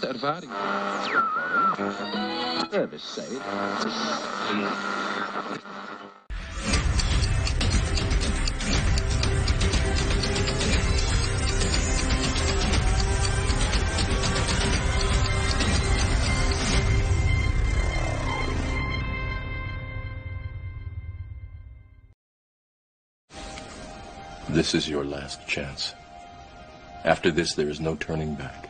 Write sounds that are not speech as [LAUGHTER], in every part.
echte ervaring. Service. This is your last chance. After this, there is no turning back.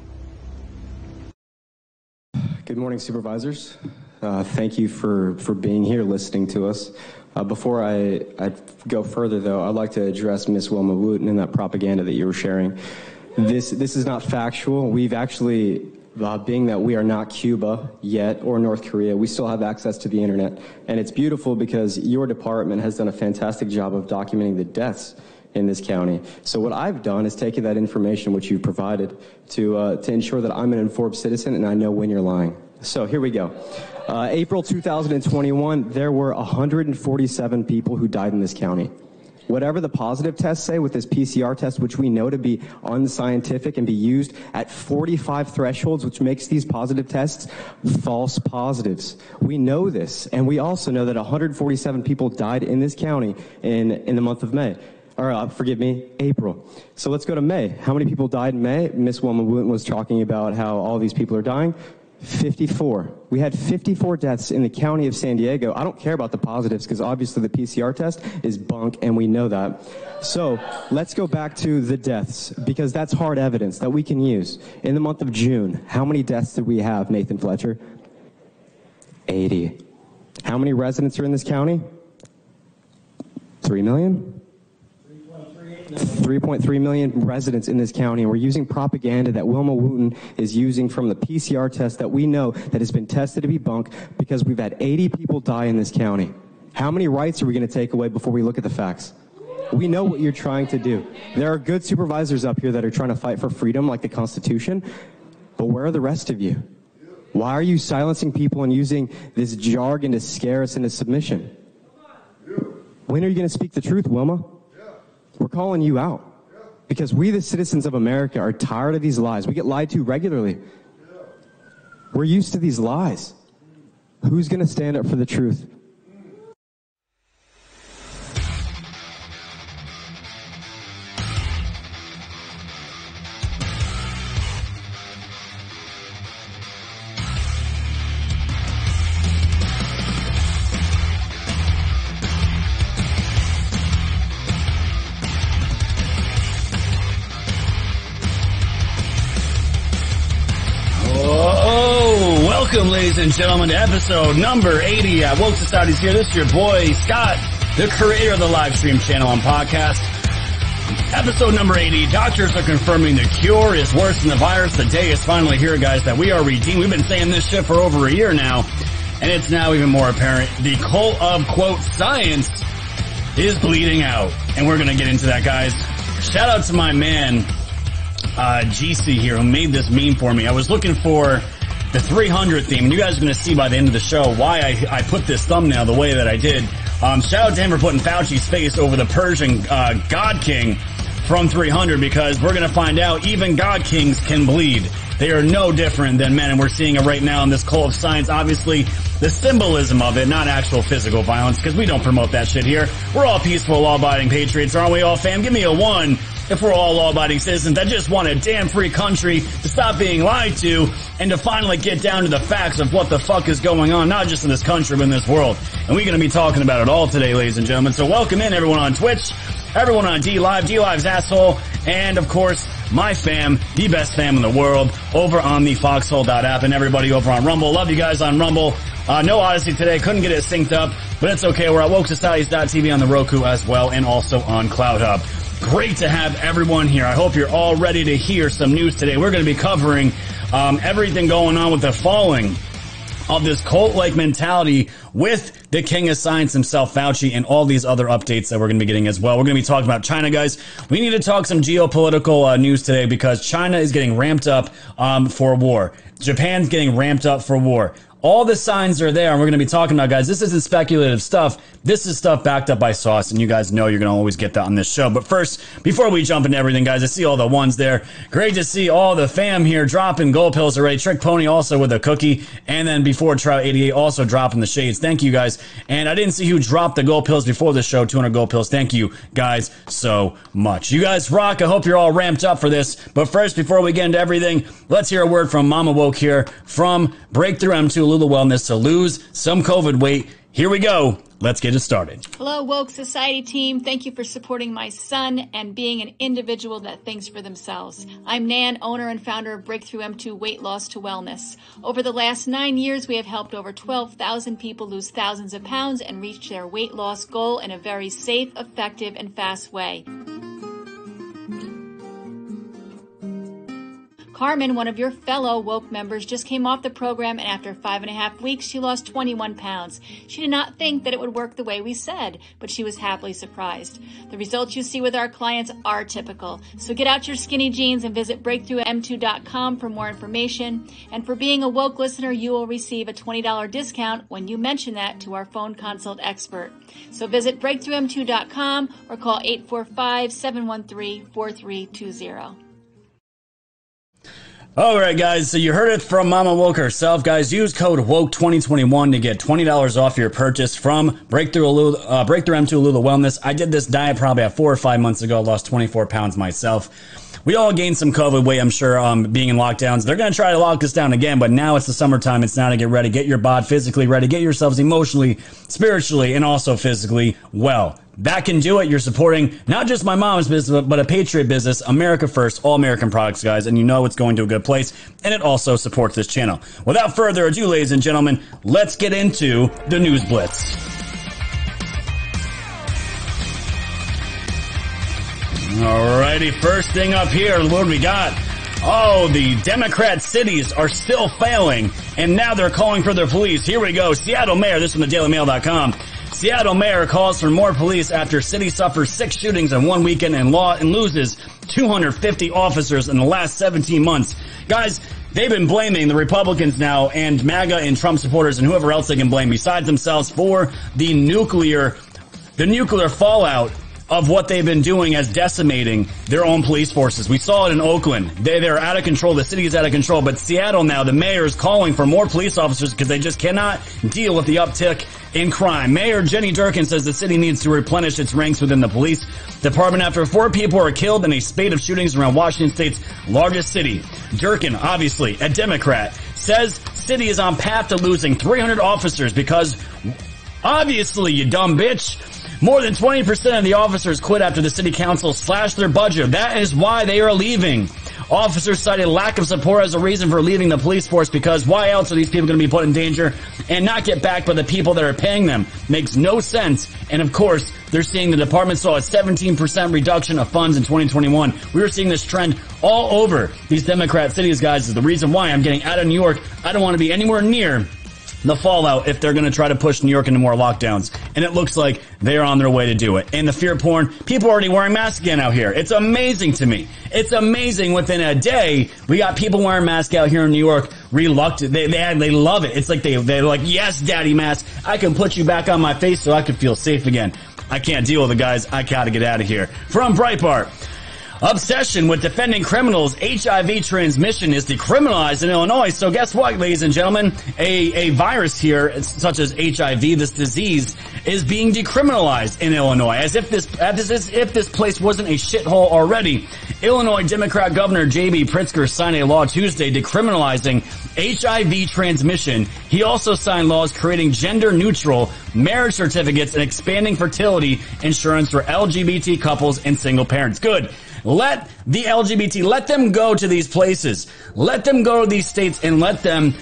Good morning, supervisors. Uh, thank you for, for being here, listening to us. Uh, before I, I go further, though, I'd like to address Ms. Wilma Wooten and that propaganda that you were sharing. This, this is not factual. We've actually, uh, being that we are not Cuba yet or North Korea, we still have access to the internet. And it's beautiful because your department has done a fantastic job of documenting the deaths in this county. So what I've done is taken that information which you've provided to, uh, to ensure that I'm an informed citizen and I know when you're lying. So here we go. Uh, April 2021, there were 147 people who died in this county. Whatever the positive tests say with this PCR test, which we know to be unscientific and be used at 45 thresholds, which makes these positive tests false positives. We know this, and we also know that 147 people died in this county in, in the month of May or uh, forgive me, April. So let's go to May. How many people died in May? Miss Wooten was talking about how all these people are dying. 54. We had 54 deaths in the county of San Diego. I don't care about the positives because obviously the PCR test is bunk and we know that. So let's go back to the deaths because that's hard evidence that we can use. In the month of June, how many deaths did we have, Nathan Fletcher? 80. How many residents are in this county? 3 million? 3.3 million residents in this county, and we're using propaganda that Wilma Wooten is using from the PCR test that we know that has been tested to be bunk because we've had 80 people die in this county. How many rights are we going to take away before we look at the facts? We know what you're trying to do. There are good supervisors up here that are trying to fight for freedom like the Constitution, but where are the rest of you? Why are you silencing people and using this jargon to scare us into submission? When are you going to speak the truth, Wilma? We're calling you out because we, the citizens of America, are tired of these lies. We get lied to regularly. We're used to these lies. Who's going to stand up for the truth? And gentlemen, episode number 80 at Woke Society's here. This is your boy, Scott, the creator of the live stream channel and podcast. Episode number 80, doctors are confirming the cure is worse than the virus. The day is finally here, guys, that we are redeemed. We've been saying this shit for over a year now, and it's now even more apparent. The cult of, quote, science is bleeding out. And we're gonna get into that, guys. Shout out to my man, uh, GC here who made this meme for me. I was looking for the 300 theme, and you guys are going to see by the end of the show why I, I put this thumbnail the way that I did. Um, shout out to him for putting Fauci's face over the Persian uh, God King from 300 because we're going to find out even God Kings can bleed. They are no different than men, and we're seeing it right now in this cult of science. Obviously, the symbolism of it, not actual physical violence, because we don't promote that shit here. We're all peaceful, law-abiding patriots, aren't we all, fam? Give me a one if we're all law-abiding citizens that just want a damn free country to stop being lied to and to finally get down to the facts of what the fuck is going on, not just in this country, but in this world. And we're going to be talking about it all today, ladies and gentlemen. So welcome in everyone on Twitch, everyone on D-Live, D-Live's asshole, and of course, my fam, the best fam in the world, over on the foxhole.app and everybody over on Rumble. Love you guys on Rumble. Uh, no Odysee today, couldn't get it synced up, but it's okay. We're at wokesocieties.tv on the Roku as well and also on CloutHub. Great to have everyone here. I hope you're all ready to hear some news today. We're going to be covering um, everything going on with the falling of this cult-like mentality with the king of science himself, Fauci, and all these other updates that we're going to be getting as well. We're going to be talking about China, guys. We need to talk some geopolitical uh, news today because China is getting ramped up um, for war. Japan's getting ramped up for war. All the signs are there, and we're going to be talking about, guys. This isn't speculative stuff. This is stuff backed up by sauce, and you guys know you're going to always get that on this show. But first, before we jump into everything, guys, I see all the ones there. Great to see all the fam here dropping gold pills already. Trick Pony also with a cookie, and then before Trout 88 also dropping the shades. Thank you guys. And I didn't see who dropped the gold pills before the show. 200 gold pills. Thank you guys so much. You guys rock. I hope you're all ramped up for this. But first, before we get into everything, let's hear a word from Mama Woke here from Breakthrough M2 Lula Wellness to lose some COVID weight. Here we go. Let's get it started. Hello, Woke Society team. Thank you for supporting my son and being an individual that thinks for themselves. I'm Nan, owner and founder of Breakthrough M2 Weight Loss to Wellness. Over the last nine years, we have helped over 12,000 people lose thousands of pounds and reach their weight loss goal in a very safe, effective, and fast way. Carmen, one of your fellow woke members, just came off the program, and after five and a half weeks, she lost 21 pounds. She did not think that it would work the way we said, but she was happily surprised. The results you see with our clients are typical. So get out your skinny jeans and visit breakthroughm2.com for more information. And for being a woke listener, you will receive a $20 discount when you mention that to our phone consult expert. So visit breakthroughm2.com or call 845 713 4320. All right, guys. So you heard it from Mama Woke herself, guys. Use code Woke2021 to get twenty dollars off your purchase from Breakthrough Alula, uh, Breakthrough M2 Alula Wellness. I did this diet probably about four or five months ago. I Lost twenty four pounds myself. We all gained some COVID weight, I'm sure, um, being in lockdowns. They're going to try to lock us down again, but now it's the summertime. It's now to get ready, get your bod physically ready, get yourselves emotionally, spiritually, and also physically well. That can do it. You're supporting not just my mom's business, but a Patriot business, America First, all American products, guys. And you know it's going to a good place. And it also supports this channel. Without further ado, ladies and gentlemen, let's get into the News Blitz. Alrighty, first thing up here, what we got? Oh, the Democrat cities are still failing, and now they're calling for their police. Here we go. Seattle Mayor, this is from the DailyMail.com. Seattle Mayor calls for more police after city suffers six shootings in one weekend and law and loses 250 officers in the last 17 months. Guys, they've been blaming the Republicans now and MAGA and Trump supporters and whoever else they can blame besides themselves for the nuclear, the nuclear fallout of what they've been doing as decimating their own police forces. We saw it in Oakland. They, they're out of control. The city is out of control. But Seattle now, the mayor is calling for more police officers because they just cannot deal with the uptick in crime. Mayor Jenny Durkan says the city needs to replenish its ranks within the police department after four people were killed in a spate of shootings around Washington state's largest city. Durkan, obviously a Democrat, says city is on path to losing 300 officers because obviously you dumb bitch more than 20% of the officers quit after the city council slashed their budget. That is why they are leaving. Officers cited lack of support as a reason for leaving the police force because why else are these people going to be put in danger and not get back by the people that are paying them? Makes no sense. And of course, they're seeing the department saw a 17% reduction of funds in 2021. We were seeing this trend all over these Democrat cities, guys. Is the reason why I'm getting out of New York. I don't want to be anywhere near the fallout if they're going to try to push New York into more lockdowns. And it looks like they're on their way to do it. And the fear porn, people are already wearing masks again out here. It's amazing to me. It's amazing within a day, we got people wearing masks out here in New York, reluctant. They, they, they love it. It's like they, they're like, yes, daddy mask. I can put you back on my face so I can feel safe again. I can't deal with it, guys. I gotta get out of here. From Breitbart. Obsession with defending criminals, HIV transmission is decriminalized in Illinois. So guess what, ladies and gentlemen? A, a virus here, such as HIV, this disease, is being decriminalized in Illinois. As if this, as if this place wasn't a shithole already. Illinois Democrat Governor J.B. Pritzker signed a law Tuesday decriminalizing HIV transmission. He also signed laws creating gender neutral marriage certificates and expanding fertility insurance for LGBT couples and single parents. Good. Let the LGBT, let them go to these places. Let them go to these states and let them,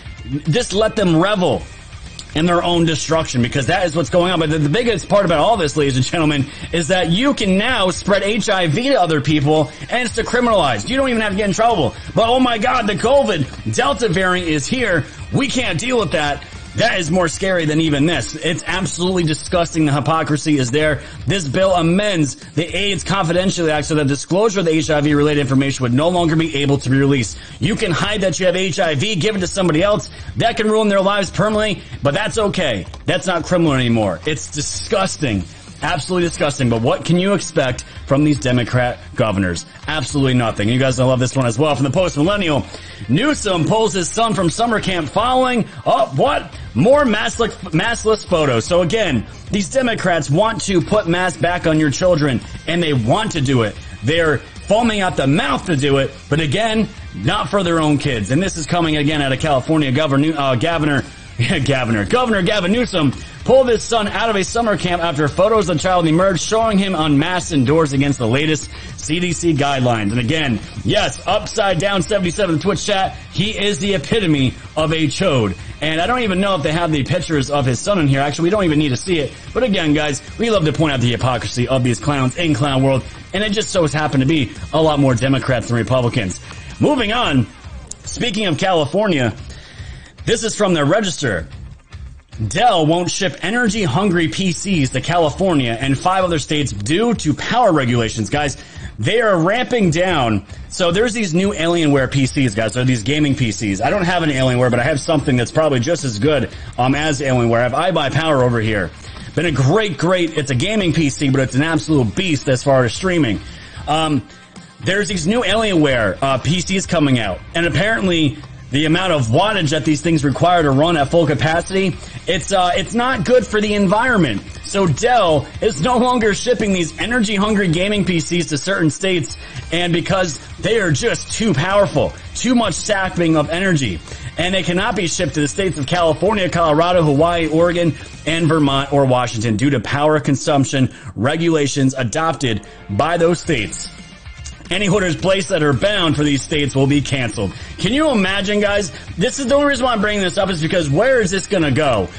just let them revel in their own destruction because that is what's going on. But the, the, biggest part about all this, ladies and gentlemen, is that you can now spread HIV to other people and it's decriminalized. You don't even have to get in trouble. But oh my God, the COVID Delta variant is here. We can't deal with that. That is more scary than even this. It's absolutely disgusting. The hypocrisy is there. This bill amends the AIDS Confidentiality Act so that disclosure of the HIV related information would no longer be able to be released. You can hide that you have HIV, give it to somebody else. That can ruin their lives permanently, but that's okay. That's not criminal anymore. It's disgusting. Absolutely disgusting. But what can you expect from these Democrat governors? Absolutely nothing. You guys love this one as well. From the Post Millennial, Newsom pulls his son from summer camp following, oh, what? More maskless photos. So again, these Democrats want to put masks back on your children, and they want to do it. They're foaming out the mouth to do it, but again, not for their own kids. And this is coming again out of California. Governor, uh, Governor, [LAUGHS] Governor, Governor Gavin Newsom pulled his son out of a summer camp after photos of the child emerged showing him unmasked indoors against the latest CDC guidelines. And again, yes, upside down 77 Twitch chat, he is the epitome of a chode. And I don't even know if they have the pictures of his son in here. Actually, we don't even need to see it. But again, guys, we love to point out the hypocrisy of these clowns in clown world. And it just so happened to be a lot more Democrats than Republicans. Moving on, speaking of California, this is from their register. Dell won't ship energy hungry PCs to California and five other states due to power regulations. Guys, they are ramping down. So there's these new Alienware PCs, guys. They're these gaming PCs. I don't have an Alienware, but I have something that's probably just as good um, as Alienware. I have iBuyPower over here. Been a great, great. It's a gaming PC, but it's an absolute beast as far as streaming. Um, there's these new Alienware uh, PCs coming out, and apparently the amount of wattage that these things require to run at full capacity, it's uh, it's not good for the environment. So Dell is no longer shipping these energy hungry gaming PCs to certain states and because they are just too powerful, too much sapping of energy. And they cannot be shipped to the states of California, Colorado, Hawaii, Oregon, and Vermont or Washington due to power consumption regulations adopted by those states any orders placed that are bound for these states will be canceled. Can you imagine, guys? This is the only reason why I'm bringing this up is because where is this going to go?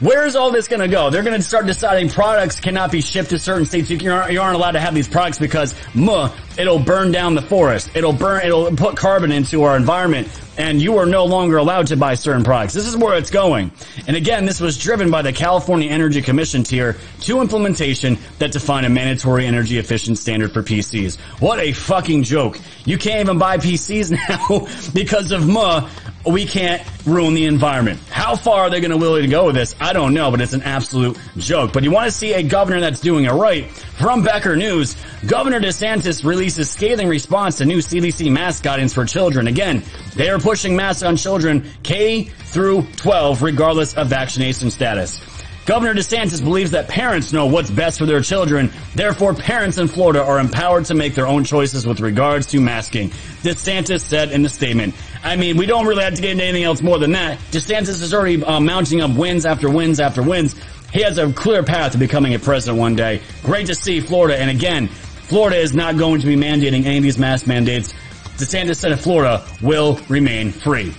Where is all this going to go? They're going to start deciding products cannot be shipped to certain states. You, aren't, you aren't allowed to have these products because, muh, it'll burn down the forest. It'll burn, it'll put carbon into our environment and you are no longer allowed to buy certain products. This is where it's going. And again, this was driven by the California Energy Commission tier 2 implementation that define a mandatory energy efficient standard for PCs. What a fucking joke. You can't even buy PCs [LAUGHS] now because of MUH we can't ruin the environment. How far are they going to willing to go with this? I don't know, but it's an absolute joke. But you want to see a governor that's doing it right? From Becker News, Governor DeSantis releases scathing response to new CDC mask guidance for children. Again, they are pushing masks on children K through 12 regardless of vaccination status. Governor DeSantis believes that parents know what's best for their children. Therefore, parents in Florida are empowered to make their own choices with regards to masking. DeSantis said in the statement. I mean, we don't really have to get into anything else more than that. DeSantis is already uh, mounting up wins after wins after wins. He has a clear path to becoming a president one day. Great to see Florida. And again, Florida is not going to be mandating any of these mask mandates. DeSantis said Florida will remain free.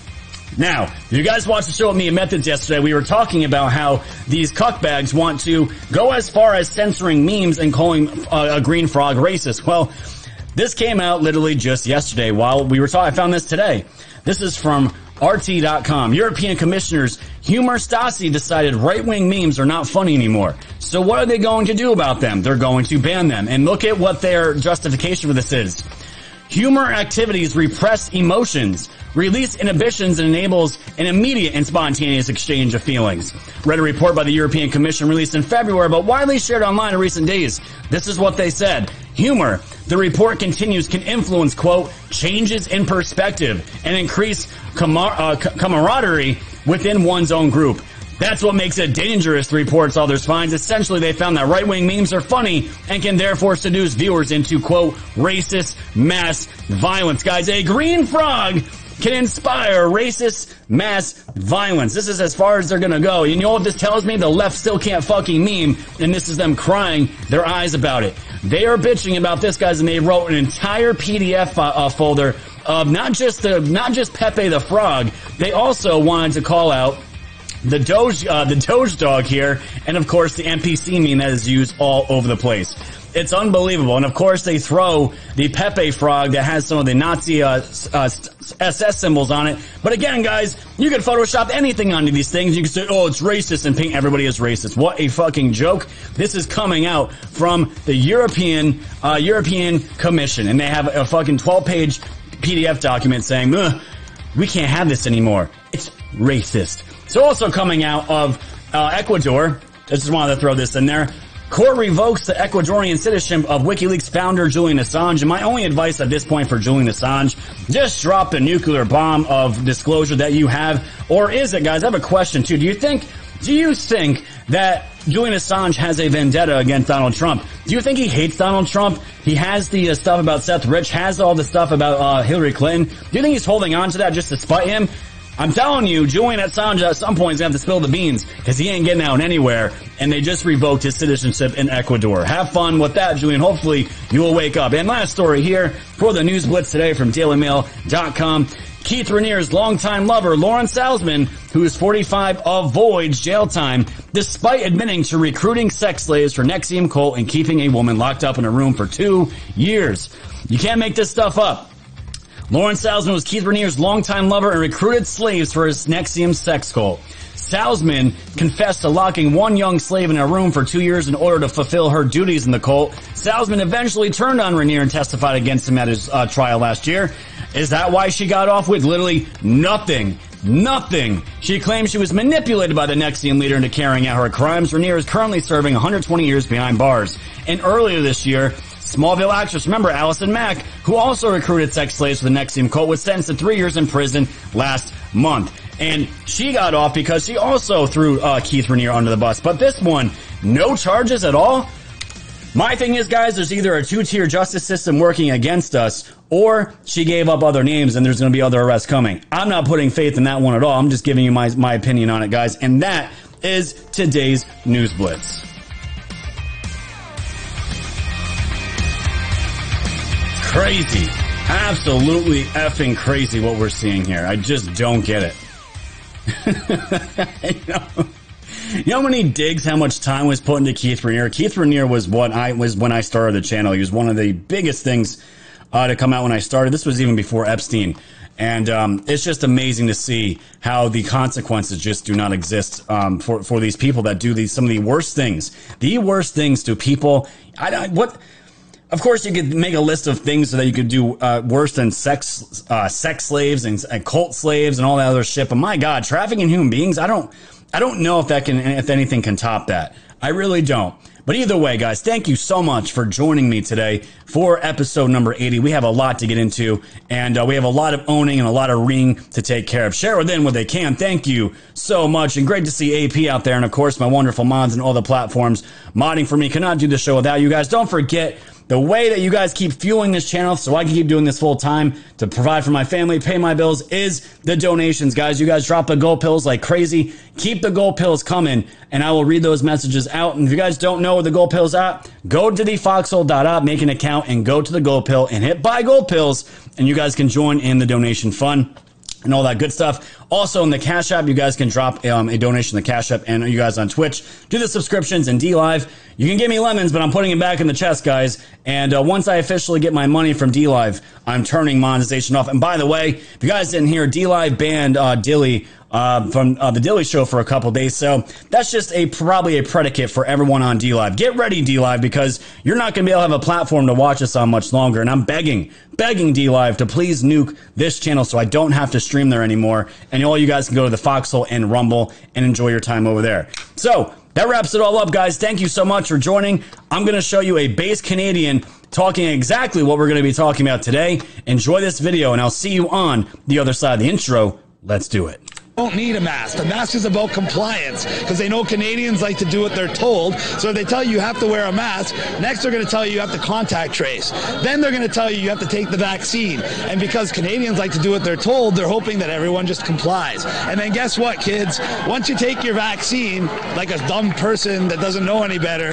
Now, you guys watched the show with me and Methods yesterday, we were talking about how these cuckbags want to go as far as censoring memes and calling uh, a green frog racist. Well, this came out literally just yesterday while we were talking. I found this today. This is from RT.com. European commissioners Humor Stasi decided right-wing memes are not funny anymore. So what are they going to do about them? They're going to ban them. And look at what their justification for this is. Humor activities repress emotions, release inhibitions, and enables an immediate and spontaneous exchange of feelings. Read a report by the European Commission released in February, but widely shared online in recent days. This is what they said. Humor, the report continues, can influence, quote, changes in perspective and increase camar- uh, camaraderie within one's own group. That's what makes it dangerous, reports others finds. Essentially, they found that right-wing memes are funny and can therefore seduce viewers into, quote, racist mass violence. Guys, a green frog can inspire racist mass violence. This is as far as they're gonna go. You know what this tells me? The left still can't fucking meme, and this is them crying their eyes about it. They are bitching about this, guys, and they wrote an entire PDF uh, uh, folder of not just the, not just Pepe the Frog. They also wanted to call out the Doge, uh, the Doge dog here, and of course the NPC meme that is used all over the place. It's unbelievable. And of course they throw the Pepe frog that has some of the Nazi, uh, uh, SS symbols on it. But again, guys, you can Photoshop anything onto these things. You can say, oh, it's racist and paint everybody as racist. What a fucking joke. This is coming out from the European, uh, European Commission. And they have a fucking 12 page PDF document saying, we can't have this anymore. It's racist. So also coming out of uh, Ecuador, I just wanted to throw this in there. Court revokes the Ecuadorian citizenship of WikiLeaks founder Julian Assange. And my only advice at this point for Julian Assange, just drop the nuclear bomb of disclosure that you have. Or is it, guys? I have a question too. Do you think, do you think that Julian Assange has a vendetta against Donald Trump? Do you think he hates Donald Trump? He has the uh, stuff about Seth Rich, has all the stuff about uh, Hillary Clinton. Do you think he's holding on to that just to spite him? I'm telling you, Julian Assange at some point is going to have to spill the beans because he ain't getting out anywhere and they just revoked his citizenship in Ecuador. Have fun with that, Julian. Hopefully you will wake up. And last story here for the News Blitz today from DailyMail.com. Keith Raniere's longtime lover, Lauren Salzman, who is 45, avoids jail time despite admitting to recruiting sex slaves for NXIVM cult and keeping a woman locked up in a room for two years. You can't make this stuff up. Lauren Salzman was Keith Raniere's longtime lover and recruited slaves for his NXIVM sex cult. Salzman confessed to locking one young slave in a room for two years in order to fulfill her duties in the cult. Salzman eventually turned on Raniere and testified against him at his uh, trial last year. Is that why she got off with literally nothing? Nothing. She claims she was manipulated by the NXIVM leader into carrying out her crimes. Raniere is currently serving 120 years behind bars. And earlier this year, Smallville actress, remember Allison Mack, who also recruited sex slaves for the NXIVM cult, was sentenced to three years in prison last month. And she got off because she also threw uh, Keith Raniere under the bus. But this one, no charges at all. My thing is, guys, there's either a two-tier justice system working against us, or she gave up other names and there's going to be other arrests coming. I'm not putting faith in that one at all. I'm just giving you my, my opinion on it, guys. And that is today's News Blitz. crazy. Absolutely effing crazy what we're seeing here. I just don't get it. You, [LAUGHS] know, you know how many digs, how much time was put into Keith Raniere? Keith Raniere was what I was when I started the channel. He was one of the biggest things uh, to come out when I started. This was even before Epstein. And um, it's just amazing to see how the consequences just do not exist um, for for these people that do these some of the worst things, the worst things to people. I don't what of course, you could make a list of things so that you could do uh, worse than sex, uh, sex slaves and, and, cult slaves and all that other shit. But my God, trafficking human beings, I don't, I don't know if that can, if anything can top that. I really don't. But either way, guys, thank you so much for joining me today for episode number 80. We have a lot to get into, and uh, we have a lot of owning and a lot of ring to take care of. Share with them what they can. Thank you so much, and great to see AP out there, and of course, my wonderful mods and all the platforms modding for me. Cannot do the show without you guys. Don't forget the way that you guys keep fueling this channel so I can keep doing this full time to provide for my family, pay my bills is the donations, guys. You guys drop the gold pills like crazy. Keep the gold pills coming and I will read those messages out. And if you guys don't know where the gold pills at, go to the foxhole.app, make an account and go to the gold pill and hit buy gold pills and you guys can join in the donation fund and all that good stuff. Also, in the Cash App, you guys can drop um, a donation in the Cash App, and you guys on Twitch do the subscriptions and D Live. You can give me lemons, but I'm putting it back in the chest, guys. And uh, once I officially get my money from D Live, I'm turning monetization off. And by the way, if you guys didn't hear, D Live banned uh, Dilly uh, from uh, the Dilly Show for a couple days. So that's just a probably a predicate for everyone on D Live. Get ready, D Live, because you're not going to be able to have a platform to watch us on much longer. And I'm begging, begging D Live to please nuke this channel so I don't have to stream there anymore. And all you guys can go to the Foxhole and Rumble and enjoy your time over there. So that wraps it all up, guys. Thank you so much for joining. I'm going to show you a base Canadian talking exactly what we're going to be talking about today. Enjoy this video, and I'll see you on the other side of the intro. Let's do it don't need a mask. The mask is about compliance because they know Canadians like to do what they're told. So if they tell you you have to wear a mask, next they're going to tell you you have to contact trace. Then they're going to tell you you have to take the vaccine. And because Canadians like to do what they're told, they're hoping that everyone just complies. And then guess what, kids? Once you take your vaccine, like a dumb person that doesn't know any better,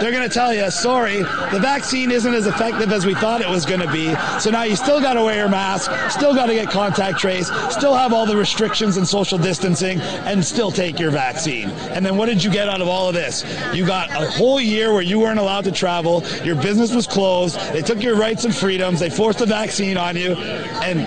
they're going to tell you, sorry, the vaccine isn't as effective as we thought it was going to be. So now you still got to wear your mask, still got to get contact trace, still have all the restrictions and social social distancing, and still take your vaccine. And then what did you get out of all of this? You got a whole year where you weren't allowed to travel, your business was closed, they took your rights and freedoms, they forced a vaccine on you, and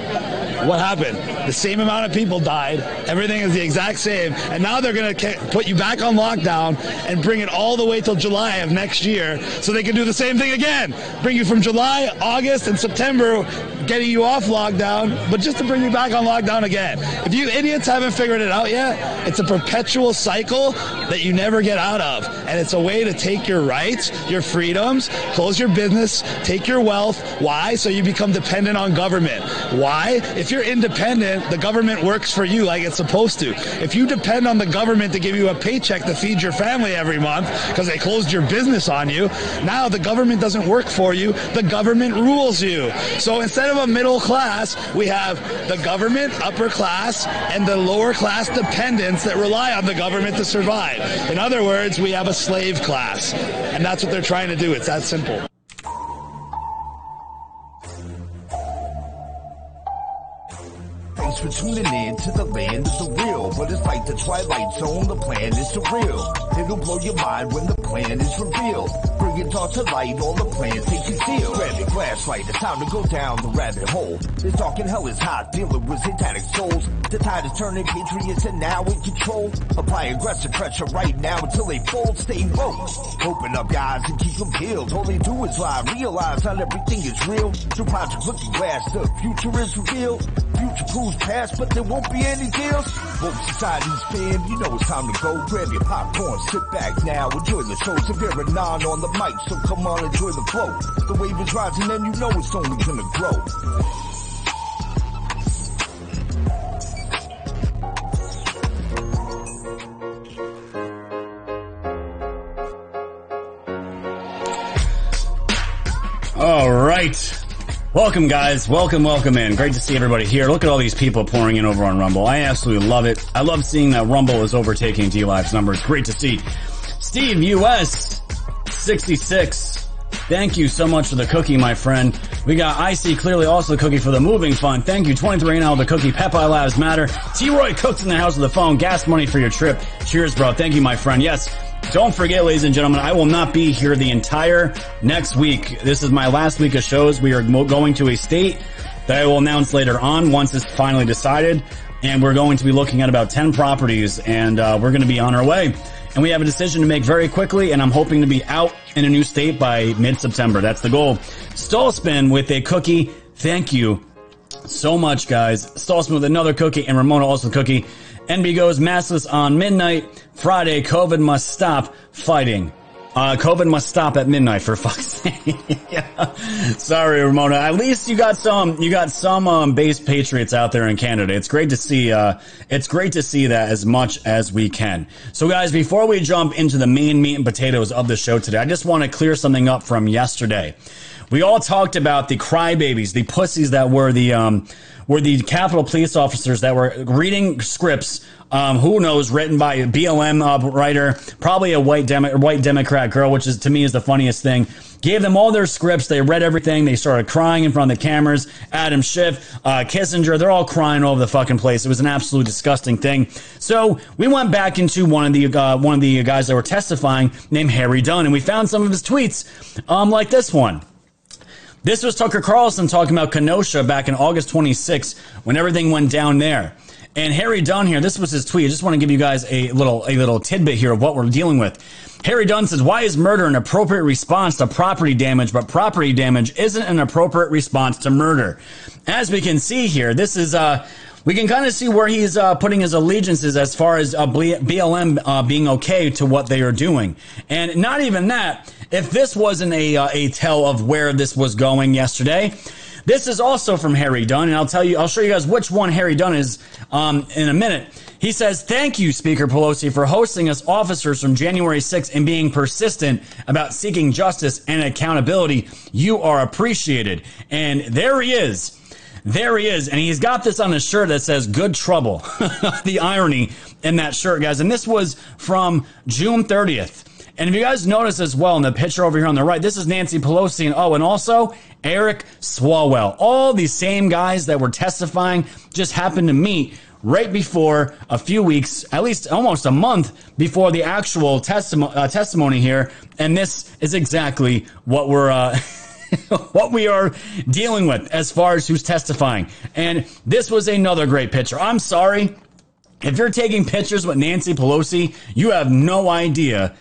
what happened? The same amount of people died. Everything is the exact same. And now they're going to put you back on lockdown and bring it all the way till July of next year so they can do the same thing again. Bring you from July, August, and September, getting you off lockdown, but just to bring you back on lockdown again. If you idiots haven't figured it out yet, it's a perpetual cycle that you never get out of. And it's a way to take your rights, your freedoms, close your business, take your wealth. Why? So you become dependent on government. Why? If you're independent, the government works for you like it's supposed to. If you depend on the government to give you a paycheck to feed your family every month because they closed your business on you, now the government doesn't work for you. The government rules you. So instead of a middle class, we have the government, upper class, and the lower class dependents that rely on the government to survive. In other words, we have a slave class. And that's what they're trying to do. It's that simple. Thanks for tuning in to the land of the real. But it's like the Twilight Zone, the plan is surreal. It'll blow your mind when the plan is revealed. All to light, all the plans they conceal. Grab your flashlight, it's time to go down the rabbit hole. This dark and hell is hot, dealing with satanic souls. The tide is turning, patriots are now in control. Apply aggressive pressure right now until they fold, stay woke. Open up guys and keep them peeled. All they do is lie, realize not everything is real. Through Project Looking Glass, the future is revealed. Future proves past, but there won't be any deals. Woke society's fam, you know it's time to go. Grab your popcorn, sit back now, enjoy the show. Severe non on the mic, so come on, enjoy the flow. The wave is rising and you know it's only gonna grow. Welcome, guys. Welcome, welcome in. Great to see everybody here. Look at all these people pouring in over on Rumble. I absolutely love it. I love seeing that Rumble is overtaking DLive's numbers. Great to see. Steve US 66. Thank you so much for the cookie, my friend. We got IC clearly also the cookie for the moving fund. Thank you. 23 now the cookie. Pepe Labs matter. T-Roy cooks in the house with the phone. Gas money for your trip. Cheers, bro. Thank you, my friend. Yes. Don't forget, ladies and gentlemen, I will not be here the entire next week. This is my last week of shows. We are going to a state that I will announce later on once it's finally decided. And we're going to be looking at about 10 properties and uh, we're going to be on our way. And we have a decision to make very quickly and I'm hoping to be out in a new state by mid-September. That's the goal. Stall spin with a cookie. Thank you so much, guys. Stall spin with another cookie and Ramona also cookie. NB goes massless on midnight. Friday, COVID must stop fighting. Uh, COVID must stop at midnight for fuck's [LAUGHS] sake. yeah. Sorry, Ramona. At least you got some, you got some, um, base patriots out there in Canada. It's great to see, uh, it's great to see that as much as we can. So guys, before we jump into the main meat and potatoes of the show today, I just want to clear something up from yesterday. We all talked about the crybabies, the pussies that were the, um, were the Capitol police officers that were reading scripts. Um, who knows, written by a BLM uh, writer, probably a white Demo- white Democrat girl, which is to me is the funniest thing. Gave them all their scripts. They read everything. They started crying in front of the cameras. Adam Schiff, uh, Kinzinger, they're all crying all over the fucking place. It was an absolute disgusting thing. So we went back into one of the uh, one of the guys that were testifying, named Harry Dunn, and we found some of his tweets, um, like this one. This was Tucker Carlson talking about Kenosha back in August 26 when everything went down there. And Harry Dunn here, this was his tweet. I just want to give you guys a little a little tidbit here of what we're dealing with. Harry Dunn says, "Why is murder an appropriate response to property damage, but property damage isn't an appropriate response to murder?" As we can see here, this is uh we can kind of see where he's uh, putting his allegiances as far as uh, BLM uh, being okay to what they are doing. And not even that, if this wasn't a, uh, a tell of where this was going yesterday, this is also from Harry Dunn, and I'll tell you, I'll show you guys which one Harry Dunn is um, in a minute. He says, Thank you, Speaker Pelosi, for hosting us officers from January 6th and being persistent about seeking justice and accountability. You are appreciated. And there he is. There he is. And he's got this on his shirt that says good trouble. [LAUGHS] the irony in that shirt, guys. And this was from June 30th. And if you guys notice as well in the picture over here on the right, this is Nancy Pelosi and oh, and also Eric Swalwell. All these same guys that were testifying just happened to meet right before a few weeks, at least almost a month before the actual uh, testimony here. And this is exactly what we're. Uh, [LAUGHS] [LAUGHS] what we are dealing with as far as who's testifying. And this was another great picture. I'm sorry. If you're taking pictures with Nancy Pelosi, you have no idea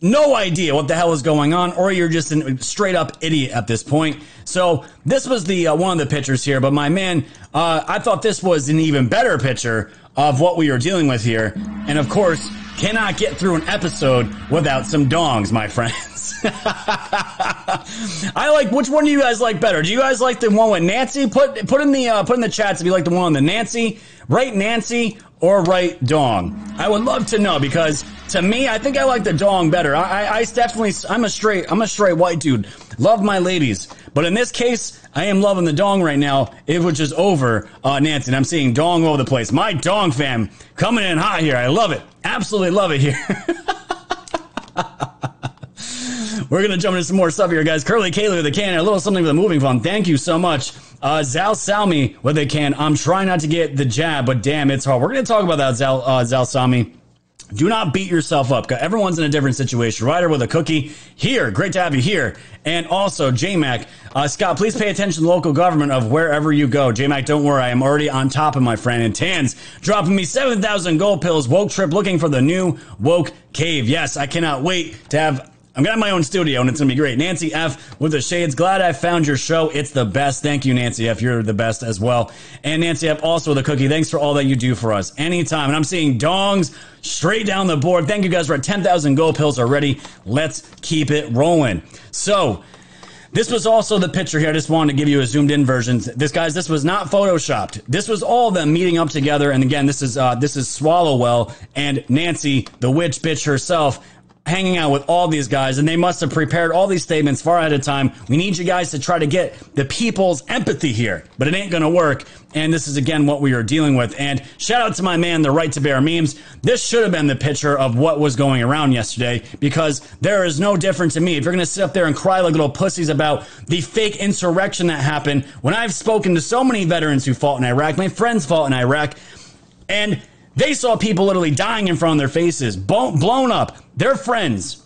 no idea what the hell is going on, or you're just a straight up idiot at this point. So this was the uh, one of the pictures here, but my man, uh, I thought this was an even better picture of what we are dealing with here, and of course, cannot get through an episode without some dongs, my friends. [LAUGHS] I like which one do you guys like better? Do you guys like the one with Nancy? Put put in the uh, put in the chats if you like the one with the Nancy, right Nancy or right dong. I would love to know because to me, I think I like the dong better. I, I, I definitely, I'm a straight, I'm a straight white dude. Love my ladies, but in this case, I am loving the dong right now. It was just over uh, Nancy, I'm seeing dong all over the place. My dong fam coming in hot here. I love it. Absolutely love it here. [LAUGHS] We're gonna jump into some more stuff here, guys. Curly Kaylee with a can, a little something with a moving phone. Thank you so much. Uh, Zal Salmi with a can. I'm trying not to get the jab, but damn, it's hard. We're gonna talk about that, Zal uh, Zal Salmi. Do not beat yourself up. Everyone's in a different situation. Ryder with a cookie here. Great to have you here. And also, JMac, uh, Scott, please pay attention to the local government of wherever you go. JMac, don't worry. I am already on top of my friend. And Tans dropping me 7,000 gold pills. Woke trip looking for the new woke cave. Yes, I cannot wait to have I'm gonna have my own studio and it's gonna be great. Nancy F with the shades. Glad I found your show. It's the best. Thank you, Nancy F. You're the best as well. And Nancy F also with a cookie. Thanks for all that you do for us. Anytime. And I'm seeing dongs straight down the board. Thank you guys. At 10,000 gold pills already. Let's keep it rolling. So, this was also the picture here. I just wanted to give you a zoomed in version. This guys, this was not photoshopped. This was all them meeting up together. And again, this is uh, this is Swalwell and Nancy, the witch bitch herself, hanging out with all these guys and they must have prepared all these statements far ahead of time. We need you guys to try to get the people's empathy here, but it ain't going to work. And this is again what we are dealing with. And shout out to my man, the right to bear memes. This should have been the picture of what was going around yesterday because there is no difference to me. If you're going to sit up there and cry like little pussies about the fake insurrection that happened when I've spoken to so many veterans who fought in Iraq, my friends fought in Iraq, and they saw people literally dying in front of their faces, blown up, their friends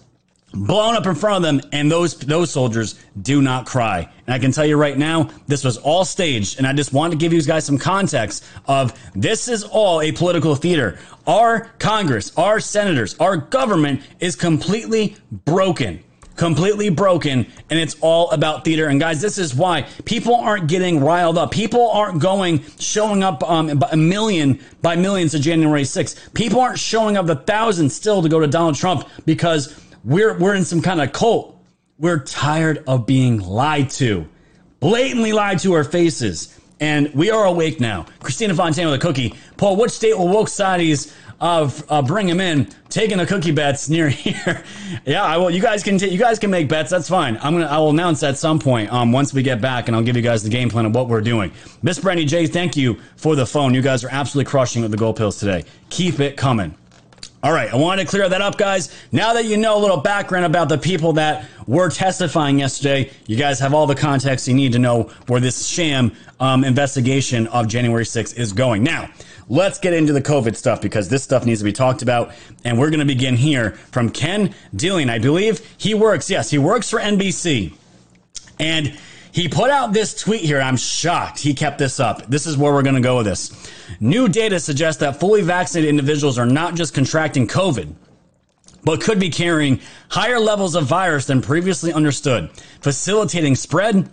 blown up in front of them, and those those soldiers do not cry. And I can tell you right now, this was all staged, and I just wanted to give you guys some context of this is all a political theater. Our Congress, our senators, our government is completely broken completely broken and it's all about theater. And guys this is why people aren't getting riled up. People aren't going showing up um, a million by millions to january 6th people aren't showing up the thousands still to go to donald trump because we're we're in some kind of cult. We're tired of being lied to blatantly lied to our faces. And we are awake now. Christina fontaine with a cookie. Paul which state will woke societies of uh, bring him in, taking the cookie bets near [LAUGHS] here. yeah, I will. You guys can t- you guys can make bets. That's fine. I'm gonna I will announce at some point um, once we get back, and I'll give you guys the game plan of what we're doing. Miss Brandy J, thank you for the phone. You guys are absolutely crushing with the gold pills today. Keep it coming. All right, I wanted to clear that up, guys. Now that you know a little background about the people that were testifying yesterday, you guys have all the context you need to know where this sham um, investigation of January 6th is going. Now, let's get into the COVID stuff because this stuff needs to be talked about. And we're going to begin here from Ken Dilanian. I believe he works, yes, he works for NBC. And he put out this tweet here. I'm shocked he kept this up. This is where we're going to go with this. New data suggests that fully vaccinated individuals are not just contracting COVID, but could be carrying higher levels of virus than previously understood, facilitating spread.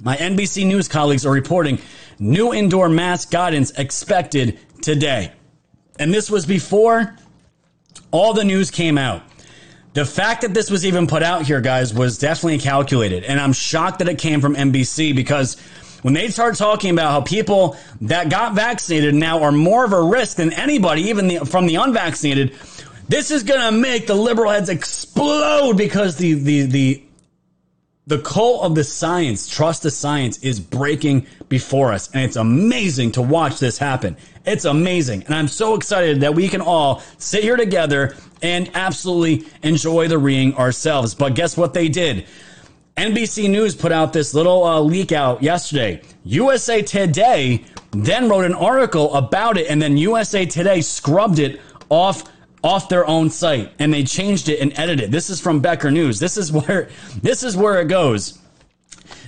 My NBC News colleagues are reporting New indoor mask guidance expected today. And this was before all the news came out. The fact that this was even put out here, guys, was definitely calculated. And I'm shocked that it came from NBC because when they start talking about how people that got vaccinated now are more of a risk than anybody, even the, from the unvaccinated, this is going to make the liberal heads explode because the, the, the the cult of the science, trust the science, is breaking before us. And it's amazing to watch this happen. It's amazing. And I'm so excited that we can all sit here together and absolutely enjoy the ring ourselves. But guess what they did? NBC News put out this little uh, leak out yesterday. USA Today then wrote an article about it, and then USA Today scrubbed it off off their own site and they changed it and edited it. This is from Becker News. This is where [LAUGHS] this is where it goes.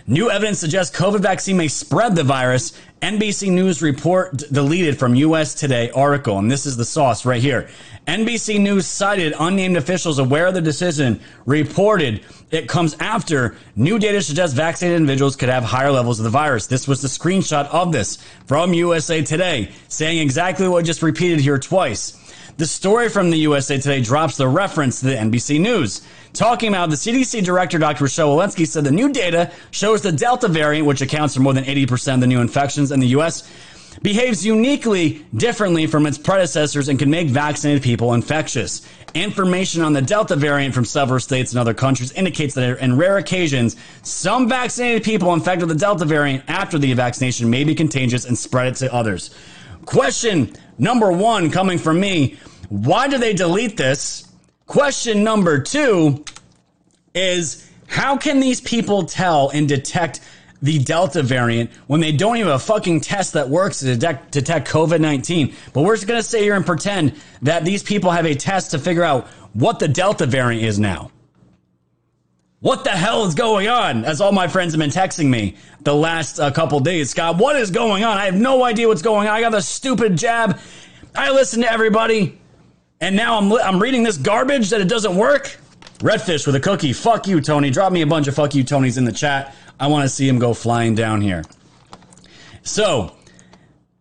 New evidence suggests COVID vaccine may spread the virus. NBC News report deleted from US Today article. And this is the sauce right here. NBC News cited unnamed officials aware of the decision reported it comes after new data suggests vaccinated individuals could have higher levels of the virus. This was the screenshot of this from USA Today saying exactly what I just repeated here twice. The story from the USA Today drops the reference to the NBC News. Talking about the CDC director, Dr. Rochelle Walensky, said the new data shows the Delta variant, which accounts for more than 80% of the new infections in the U.S., behaves uniquely differently from its predecessors and can make vaccinated people infectious. Information on the Delta variant from several states and other countries indicates that in rare occasions, some vaccinated people infected with the Delta variant after the vaccination may be contagious and spread it to others. Question number one coming from me why do they delete this? Question number two is how can these people tell and detect the Delta variant when they don't even have a fucking test that works to detect, detect COVID 19? But we're just going to sit here and pretend that these people have a test to figure out what the Delta variant is now. What the hell is going on? As all my friends have been texting me the last uh, couple days, Scott, what is going on? I have no idea what's going on. I got the stupid jab. I listen to everybody, and now I'm I'm reading this garbage that it doesn't work. Redfish with a cookie. Fuck you, Tony. Drop me a bunch of fuck you, Tonys in the chat. I want to see him go flying down here. So,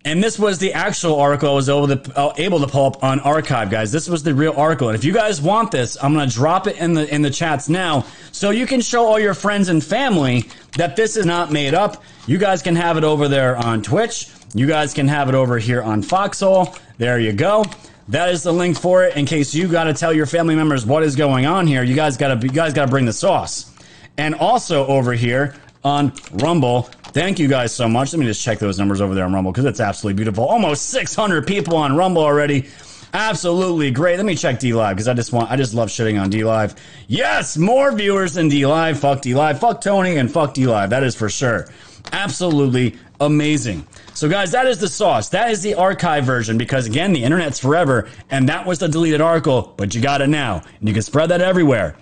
and this was the actual article I was able to, uh, able to pull up on archive, guys. This was the real article. And if you guys want this, I'm going to drop it in the in the chats now, so you can show all your friends and family that this is not made up. You guys can have it over there on Twitch. You guys can have it over here on Foxhole. There you go. That is the link for it. In case you got to tell your family members what is going on here, you guys got to you guys got to bring the sauce. And also over here on Rumble, Thank you guys so much. Let me just check those numbers over there on Rumble because it's absolutely beautiful. Almost 600 people on Rumble already. Absolutely great. Let me check D Live because I just want I just love shitting on D Live. Yes, more viewers than D Live. Fuck D Live. Fuck Tony and fuck D Live. That is for sure. Absolutely amazing. So guys, that is the sauce. That is the archive version because again, the internet's forever and that was the deleted article, but you got it now and you can spread that everywhere.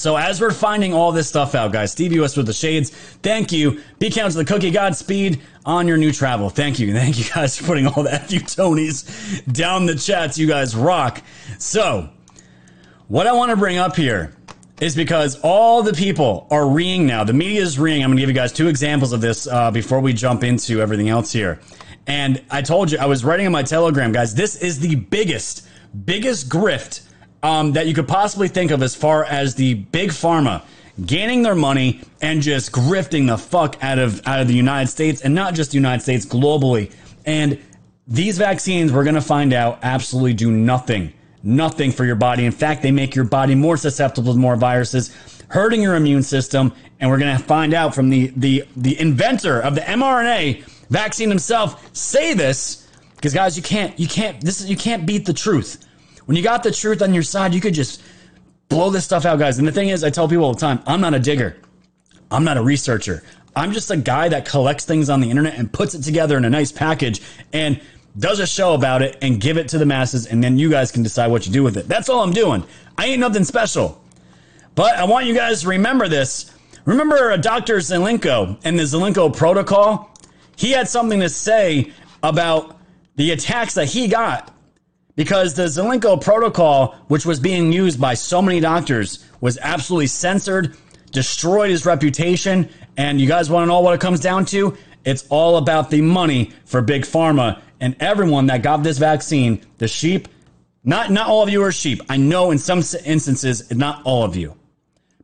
So as we're finding all this stuff out, guys, Steve US with the shades, thank you. Be counts the cookie, Godspeed on your new travel. Thank you. Thank you guys for putting all that few Tonys down the chats. You guys rock. So what I want to bring up here is because all the people are reeing now. The media is reeing. I'm going to give you guys two examples of this uh, before we jump into everything else here. And I told you, I was writing on my Telegram, guys, this is the biggest, biggest grift um, that you could possibly think of as far as the big pharma gaining their money and just grifting the fuck out of out of the United States and not just the United States globally. And these vaccines, we're going to find out, absolutely do nothing, nothing for your body. In fact, they make your body more susceptible to more viruses, hurting your immune system. And we're going to find out from the the the inventor of the mRNA vaccine himself say this because guys, you can't you can't this is you can't beat the truth. When you got the truth on your side, you could just blow this stuff out, guys. And the thing is, I tell people all the time, I'm not a digger. I'm not a researcher. I'm just a guy that collects things on the internet and puts it together in a nice package and does a show about it and give it to the masses. And then you guys can decide what you do with it. That's all I'm doing. I ain't nothing special. But I want you guys to remember this. Remember Dr. Zelenko and the Zelenko protocol? He had something to say about the attacks that he got because the Zelenko protocol, which was being used by so many doctors, was absolutely censored, destroyed his reputation. And you guys want to know what it comes down to? It's all about the money for big pharma and everyone that got this vaccine. The sheep, not not all of you are sheep. I know in some instances, not all of you,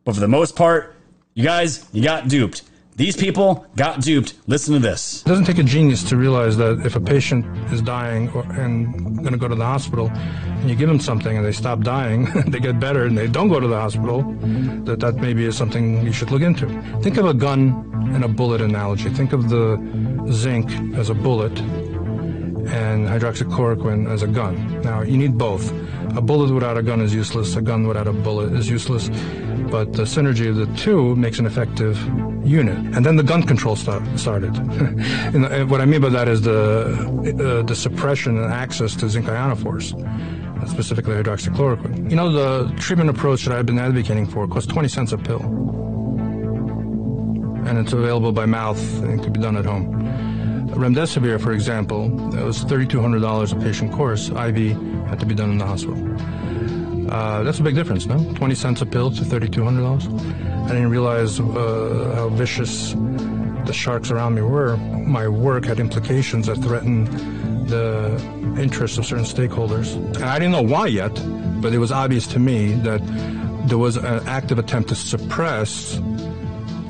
but for the most part, you guys, you got duped. These people got duped. Listen to this. It doesn't take a genius to realize that if a patient is dying or, and going to go to the hospital, and you give them something and they stop dying, [LAUGHS] they get better and they don't go to the hospital, that that maybe is something you should look into. Think of a gun and a bullet analogy. Think of the zinc as a bullet and hydroxychloroquine as a gun. Now, you need both. A bullet without a gun is useless, a gun without a bullet is useless, but the synergy of the two makes an effective unit. And then the gun control start, started. [LAUGHS] and what I mean by that is the, uh, the suppression and access to zinc ionophores specifically hydroxychloroquine. You know, the treatment approach that I've been advocating for costs 20 cents a pill. And it's available by mouth and can be done at home. Remdesivir, for example, that was $3,200 a patient course. IV had to be done in the hospital. Uh, that's a big difference, no? 20 cents a pill to $3,200. I didn't realize uh, how vicious the sharks around me were. My work had implications that threatened the interests of certain stakeholders. And I didn't know why yet, but it was obvious to me that there was an active attempt to suppress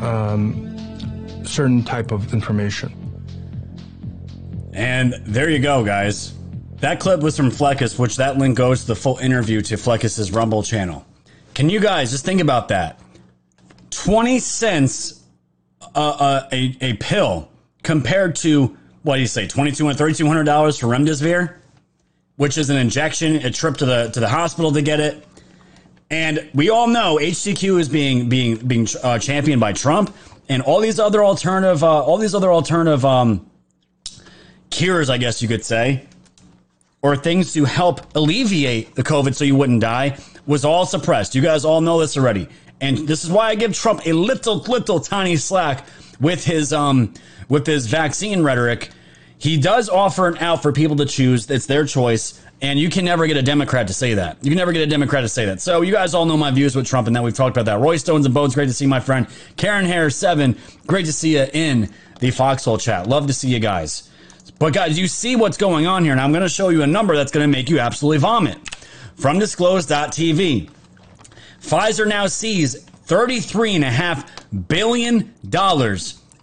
um, certain type of information. And there you go, guys. That clip was from Fleccas, which that link goes to the full interview to Fleccas's Rumble channel. Can you guys just think about that? 20 cents uh, uh, a, a pill compared to, what do you say, $2,200, $3,200 for Remdesivir, which is an injection, a trip to the, to the hospital to get it. And we all know HCQ is being being being uh, championed by Trump and all these other alternative uh, all these other alternative um, cures, I guess you could say, or things to help alleviate the COVID so you wouldn't die, was all suppressed. You guys all know this already. And this is why I give Trump a little, little tiny slack with his um with his vaccine rhetoric. He does offer an out for people to choose. It's their choice. And you can never get a Democrat to say that. You can never get a Democrat to say that. So you guys all know my views with Trump and that we've talked about that. Roy Stones and Bones, great to see my friend. Karen Hare, seven, great to see you in the Foxhole chat. Love to see you guys. But guys, you see what's going on here, and I'm going to show you a number that's going to make you absolutely vomit. From disclose.tv, Pfizer now sees $33.5 billion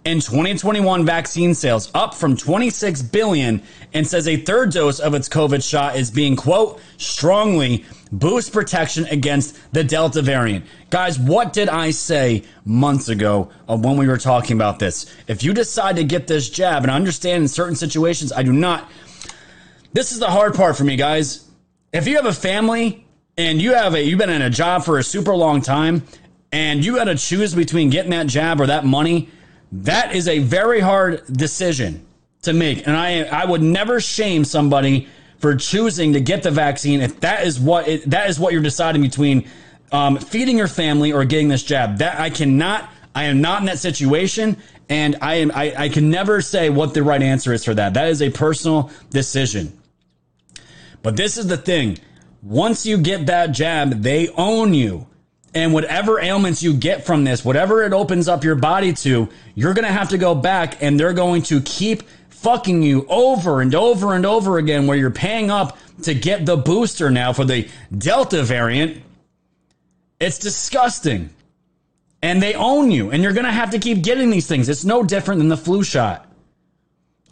in 2021 vaccine sales, up from 26 billion, and says a third dose of its COVID shot is being, quote, strongly boost protection against the Delta variant. Guys, what did I say months ago uh, when we were talking about this? If you decide to get this jab, and I understand in certain situations, I do not. This is the hard part for me, guys. If you have a family and you have a you've been in a job for a super long time and you got to choose between getting that jab or that money, that is a very hard decision to make. And I I would never shame somebody for choosing to get the vaccine if that is what it, that is what you're deciding between um, feeding your family or getting this jab. That I cannot. I am not in that situation, and I am. I, I can never say what the right answer is for that. That is a personal decision. But this is the thing. Once you get that jab, they own you. And whatever ailments you get from this, whatever it opens up your body to, you're going to have to go back and they're going to keep fucking you over and over and over again where you're paying up to get the booster now for the Delta variant. It's disgusting. And they own you and you're going to have to keep getting these things. It's no different than the flu shot.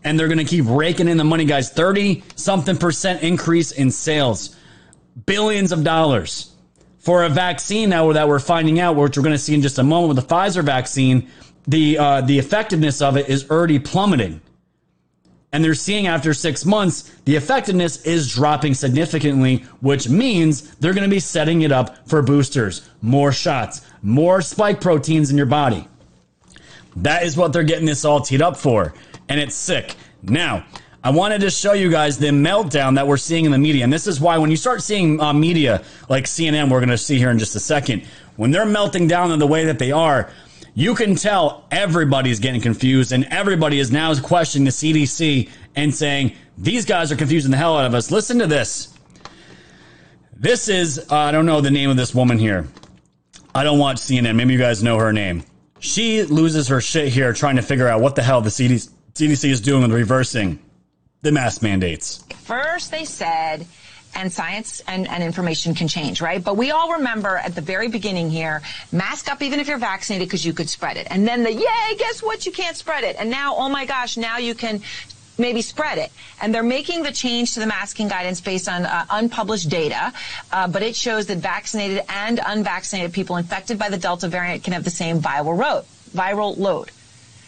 And they're going to keep raking in the money, guys. 30 something percent increase in sales. Billions of dollars for a vaccine now that we're finding out, which we're going to see in just a moment with the Pfizer vaccine, the uh, the effectiveness of it is already plummeting. And they're seeing after six months, the effectiveness is dropping significantly, which means they're going to be setting it up for boosters, more shots, more spike proteins in your body. That is what they're getting this all teed up for. And it's sick. Now, I wanted to show you guys the meltdown that we're seeing in the media. And this is why when you start seeing uh, media like CNN, we're going to see here in just a second, when they're melting down in the way that they are, you can tell everybody's getting confused and everybody is now questioning the CDC and saying, these guys are confusing the hell out of us. Listen to this. This is, uh, I don't know the name of this woman here. I don't watch CNN. Maybe you guys know her name. She loses her shit here trying to figure out what the hell the CDC is doing with reversing the mask mandates. First, they said and science and, and information can change, right? But we all remember at the very beginning here, mask up even if you're vaccinated because you could spread it. And then the, yay, guess what? You can't spread it. And now, oh my gosh, now you can maybe spread it. And they're making the change to the masking guidance based on uh, unpublished data, uh, but it shows that vaccinated and unvaccinated people infected by the Delta variant can have the same viral load. Viral load.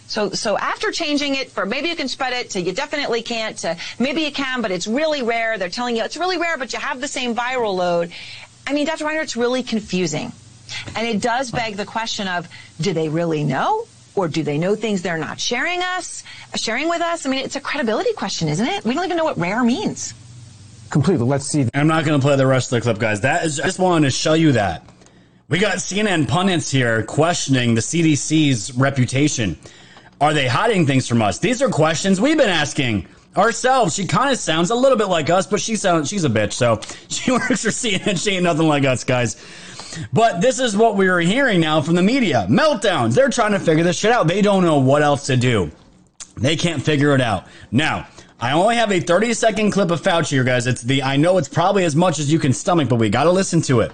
So, so after changing it for maybe you can spread it to you definitely can't to maybe you can, but it's really rare. They're telling you it's really rare, but you have the same viral load. I mean, Dr. Reiner, it's really confusing. And it does beg the question of, do they really know? Or do they know things they're not sharing us, sharing with us? I mean, it's a credibility question, isn't it? We don't even know what rare means. Completely. Let's see. I'm not going to play the rest of the clip, guys. That is, I just wanted to show you that. We got CNN pundits here questioning the CDC's reputation. Are they hiding things from us? These are questions we've been asking ourselves. She kind of sounds a little bit like us, but she sounds she's a bitch, so [LAUGHS] she works for CNN. She ain't nothing like us, guys. But this is what we are hearing now from the media. Meltdowns. They're trying to figure this shit out. They don't know what else to do. They can't figure it out. Now, I only have a 30 second clip of Fauci here, guys. It's the, I know it's probably as much as you can stomach, but we got to listen to it.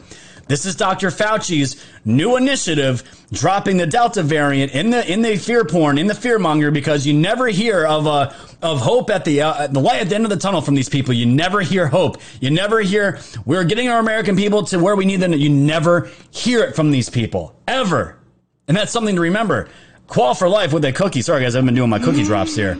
This is Dr. Fauci's new initiative, dropping the Delta variant in the in the fear porn, in the fear monger, because you never hear of a uh, of hope at the uh, the light at the end of the tunnel from these people. You never hear hope. You never hear we're getting our American people to where we need them. You never hear it from these people ever, and that's something to remember. Qual for Life with a cookie. Sorry, guys, I've been doing my cookie drops here.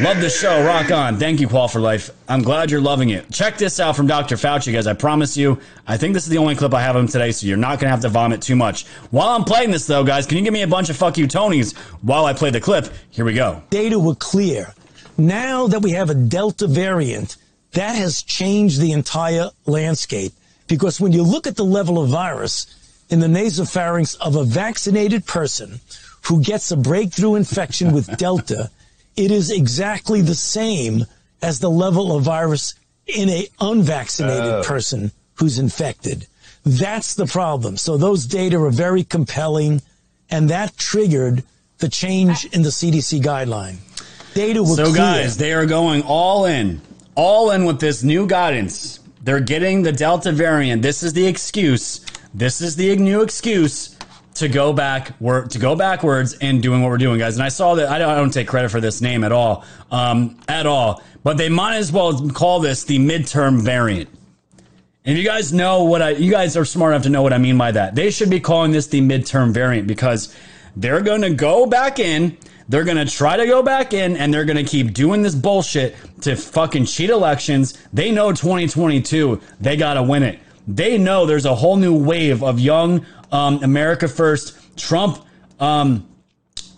Love the show. Rock on. Thank you, Qual for Life. I'm glad you're loving it. Check this out from Dr. Fauci, guys. I promise you. I think this is the only clip I have of him today, so you're not going to have to vomit too much. While I'm playing this, though, guys, can you give me a bunch of fuck you Tonys while I play the clip? Here we go. Data were clear. Now that we have a Delta variant, that has changed the entire landscape because when you look at the level of virus in the nasopharynx of a vaccinated person who gets a breakthrough infection with [LAUGHS] Delta, it is exactly the same as the level of virus in a unvaccinated oh. person who's infected. That's the problem. So those data are very compelling, and that triggered the change in the CDC guideline. Data were so, clear. guys, they are going all in, all in with this new guidance. They're getting the Delta variant. This is the excuse. This is the new excuse to go back to go backwards and doing what we're doing, guys. And I saw that I don't, I don't take credit for this name at all, um, at all. But they might as well call this the midterm variant. And you guys know what I, you guys are smart enough to know what I mean by that. They should be calling this the midterm variant because they're going to go back in. They're going to try to go back in and they're going to keep doing this bullshit to fucking cheat elections. They know 2022, they got to win it. They know there's a whole new wave of young um, America First, Trump um,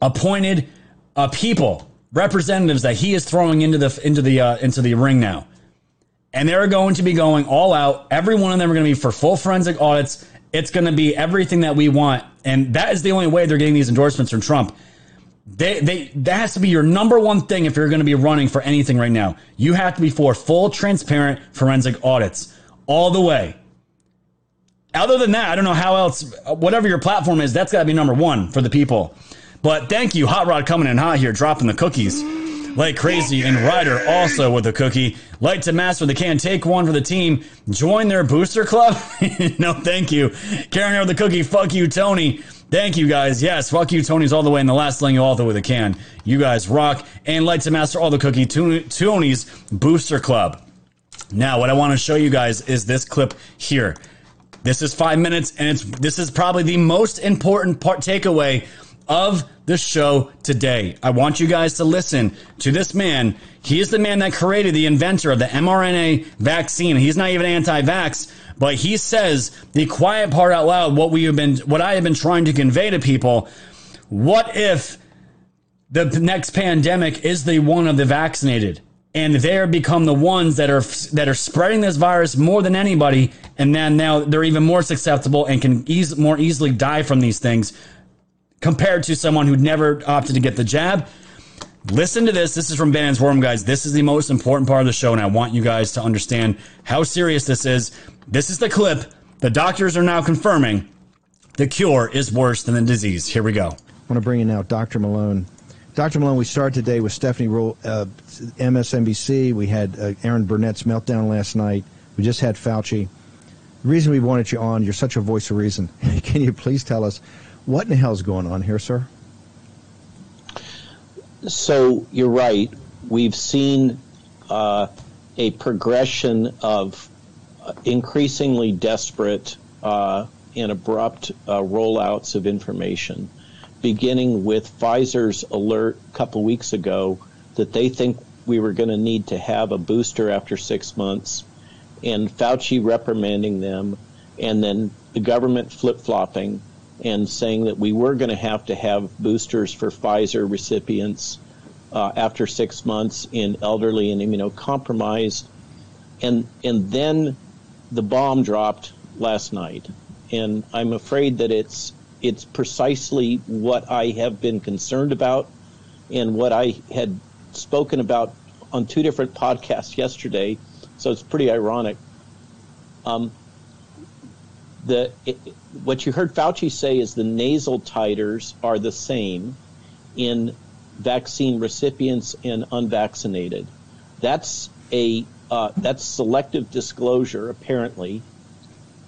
appointed uh, people, representatives that he is throwing into the into the uh, into the ring now, and they're going to be going all out. Every one of them are going to be for full forensic audits. It's going to be everything that we want, and that is the only way they're getting these endorsements from Trump. They, they, that has to be your number one thing if you're going to be running for anything right now. You have to be for full, transparent forensic audits all the way. Other than that, I don't know how else, whatever your platform is, that's got to be number one for the people. But thank you, Hot Rod, coming in hot here, dropping the cookies like crazy. And Ryder also with a cookie. Light to master the can. Take one for the team. Join their booster club. [LAUGHS] no, thank you. Carrying over the cookie. Fuck you, Tony. Thank you guys. Yes, fuck you, Tony's all the way in the last lane, you all the with a can. You guys rock. And Light to master all the cookie. Tony's booster club. Now, what I want to show you guys is this clip here. This is five minutes, and it's this is probably the most important part takeaway of the show today. I want you guys to listen to this man. He is the man that created the inventor of the mRNA vaccine. He's not even anti-vax, but he says the quiet part out loud. What we have been, what I have been trying to convey to people. What if the next pandemic is the one of the vaccinated? And they're become the ones that are that are spreading this virus more than anybody. And then now they're even more susceptible and can ease, more easily die from these things compared to someone who never opted to get the jab. Listen to this. This is from Bannon's War Room guys. This is the most important part of the show and I want you guys to understand how serious this is. This is the clip. The doctors are now confirming the cure is worse than the disease. Here we go. I want to bring in now Dr. Malone Dr. Malone, we started today with Stephanie Ruhle, uh, MSNBC. We had uh, Erin Burnett's meltdown last night. We just had Fauci. The reason we wanted you on, you're such a voice of reason. [LAUGHS] Can you please tell us what in the hell is going on here, sir? So you're right. We've seen uh, a progression of uh, increasingly desperate uh, and abrupt uh, rollouts of information, beginning with Pfizer's alert a couple weeks ago that they think we were going to need to have a booster after six months, and Fauci reprimanding them, and then the government flip flopping and saying that we were going to have to have boosters for Pfizer recipients uh, after six months in elderly and immunocompromised, and and then the bomb dropped last night, and I'm afraid that it's it's precisely what I have been concerned about, and what I had spoken about on two different podcasts yesterday. So it's pretty ironic. Um, the it, what you heard Fauci say is the nasal titers are the same in vaccine recipients and unvaccinated. That's a uh, that's selective disclosure apparently.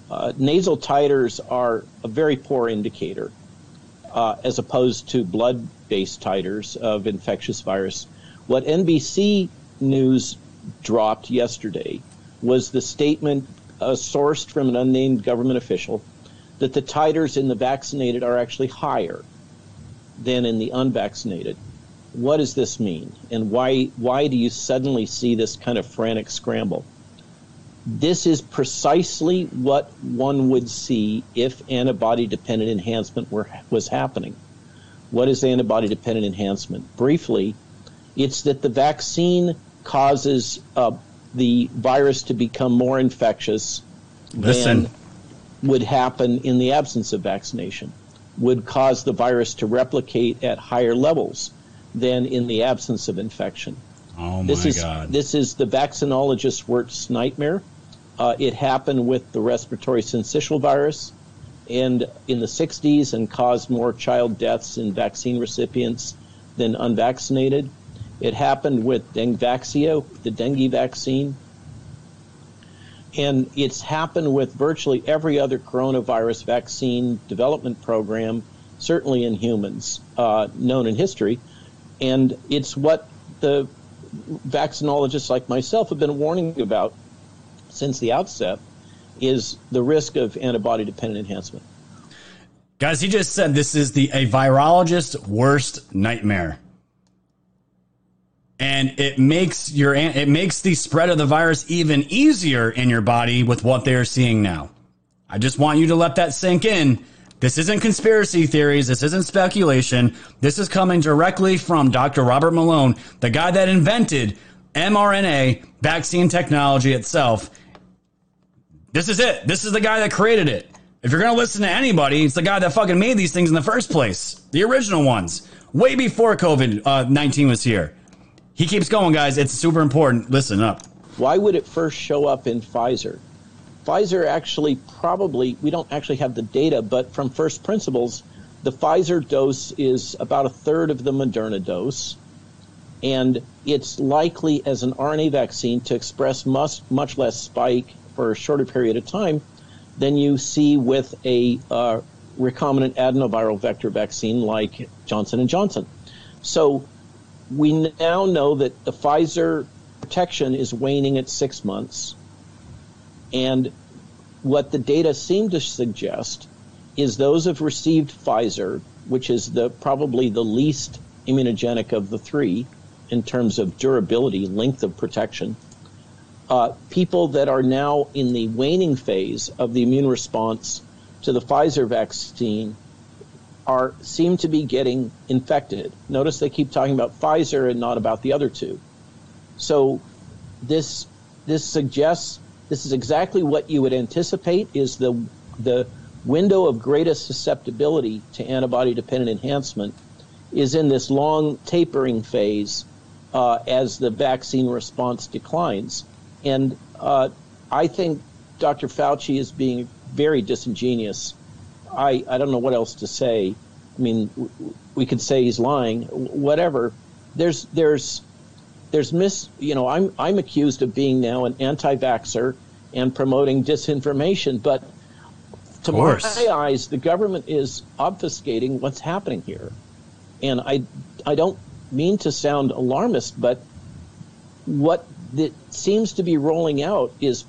Uh, nasal titers are a very poor indicator, uh, as opposed to blood-based titers of infectious virus. What NBC News dropped yesterday was the statement uh, sourced from an unnamed government official that the titers in the vaccinated are actually higher than in the unvaccinated what does this mean? And why, why do you suddenly see this kind of frantic scramble? This is precisely what one would see if antibody dependent enhancement were, was happening. What is antibody dependent enhancement? Briefly, it's that the vaccine causes uh, the virus to become more infectious Listen. than would happen in the absence of vaccination, would cause the virus to replicate at higher levels than in the absence of infection. Oh my this is, God. This is the vaccinologist's worst nightmare. Uh, it happened with the respiratory syncytial virus and in the 60s and caused more child deaths in vaccine recipients than unvaccinated. It happened with Dengvaxia, the dengue vaccine. And it's happened with virtually every other coronavirus vaccine development program, certainly in humans, uh, known in history. And it's what the vaccinologists like myself have been warning about since the outset is the risk of antibody dependent enhancement. Guys, he just said this is the a virologist's worst nightmare. And it makes your it makes the spread of the virus even easier in your body with what they are seeing now. I just want you to let that sink in. This isn't conspiracy theories. This isn't speculation. This is coming directly from Dr. Robert Malone, the guy that invented mRNA vaccine technology itself. This is it. This is the guy that created it. If you're going to listen to anybody, it's the guy that fucking made these things in the first place. The original ones. Way before COVID uh, 19 was here. He keeps going, guys. It's super important. Listen up. Why would it first show up in Pfizer? Pfizer actually probably, we don't actually have the data, but from first principles, the Pfizer dose is about a third of the Moderna dose. And it's likely as an RNA vaccine to express much, much less spike for a shorter period of time than you see with a uh, recombinant adenoviral vector vaccine like Johnson Johnson. So we now know that the Pfizer protection is waning at six months. And what the data seem to suggest is those who've received Pfizer, which is the probably the least immunogenic of the three in terms of durability, length of protection, uh, people that are now in the waning phase of the immune response to the Pfizer vaccine are seem to be getting infected. Notice they keep talking about Pfizer and not about the other two. So this this suggests this is exactly what you would anticipate is the the window of greatest susceptibility to antibody dependent enhancement is in this long tapering phase uh, as the vaccine response declines. And uh, I think Dr. Fauci is being very disingenuous. I, I don't know what else to say. I mean, we could say he's lying, whatever. There's there's there's mis you know I'm I'm accused of being now an anti-vaxxer and promoting disinformation. But to my eyes, the government is obfuscating what's happening here. And I, I don't mean to sound alarmist, but what that seems to be rolling out is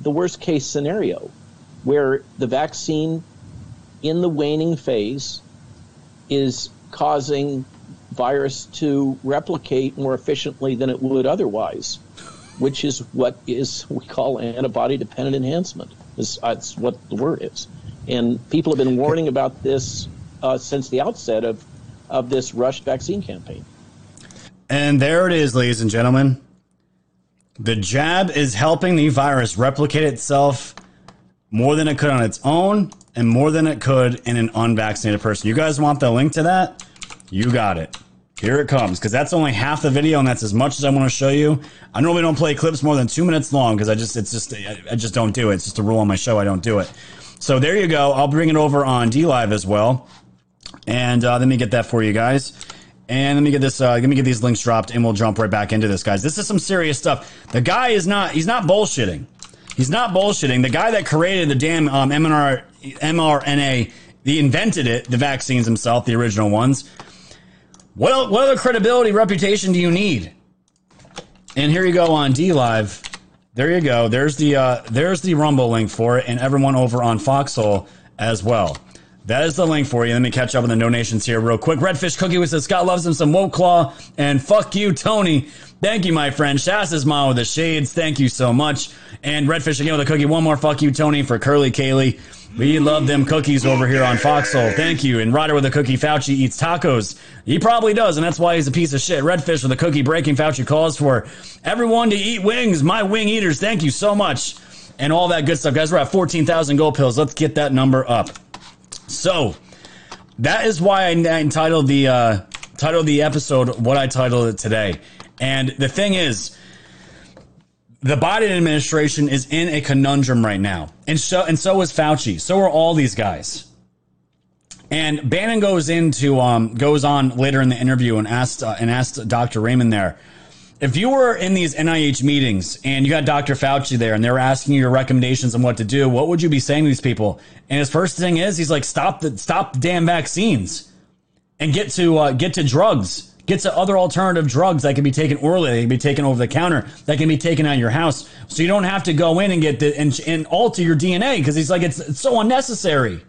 the worst case scenario where the vaccine in the waning phase is causing virus to replicate more efficiently than it would otherwise, which is what is we call antibody dependent enhancement. That's what the word is. And people have been warning about this uh, since the outset of, of this rushed vaccine campaign. And there it is, ladies and gentlemen. The jab is helping the virus replicate itself more than it could on its own and more than it could in an unvaccinated person. You guys want the link to that? You got it. Here it comes, because that's only half the video, and that's as much as I want to show you. I normally don't play clips more than two minutes long because I just it's just I just don't do it. It's just a rule on my show. I don't do it. So there you go. I'll bring it over on D Live as well, and uh, let me get that for you guys. And let me get this. Uh, let me get these links dropped, and we'll jump right back into this, guys. This is some serious stuff. The guy is not. He's not bullshitting. He's not bullshitting. The guy that created the damn um, MNR, mRNA, he invented it. The vaccines himself, the original ones what, what other credibility, reputation do you need? And here you go on D Live. There you go. There's the uh, there's the Rumble link for it, and everyone over on Foxhole as well. That is the link for you. Let me catch up on the donations here real quick. Redfish Cookie with says Scott loves him some Woke Claw and fuck you, Tony. Thank you, my friend. Shas's mom with the shades. Thank you so much. And Redfish again with a cookie. One more fuck you, Tony, for Curly Kaylee. We love them cookies over here on Foxhole. Thank you. And Ryder with a cookie, Fauci eats tacos. He probably does, and that's why he's a piece of shit. Redfish with a cookie breaking Fauci calls for everyone to eat wings. My wing eaters, thank you so much. And all that good stuff. Guys, we're at 14,000 gold pills. Let's get that number up. So, that is why I entitled the uh, titled the episode what I titled it today. And the thing is, the Biden administration is in a conundrum right now, and so and so is Fauci. So are all these guys. And Bannon goes into um, goes on later in the interview and asked uh, and asked Dr. Raymond there, if you were in these NIH meetings and you got Dr. Fauci there and they were asking you your recommendations on what to do, what would you be saying to these people? And his first thing is he's like, stop the stop the damn vaccines and get to uh, get to drugs Get to other alternative drugs that can be taken orally, that can be taken over the counter, that can be taken out of your house. So you don't have to go in and get the, and, and alter your DNA because he's like, it's, it's so unnecessary.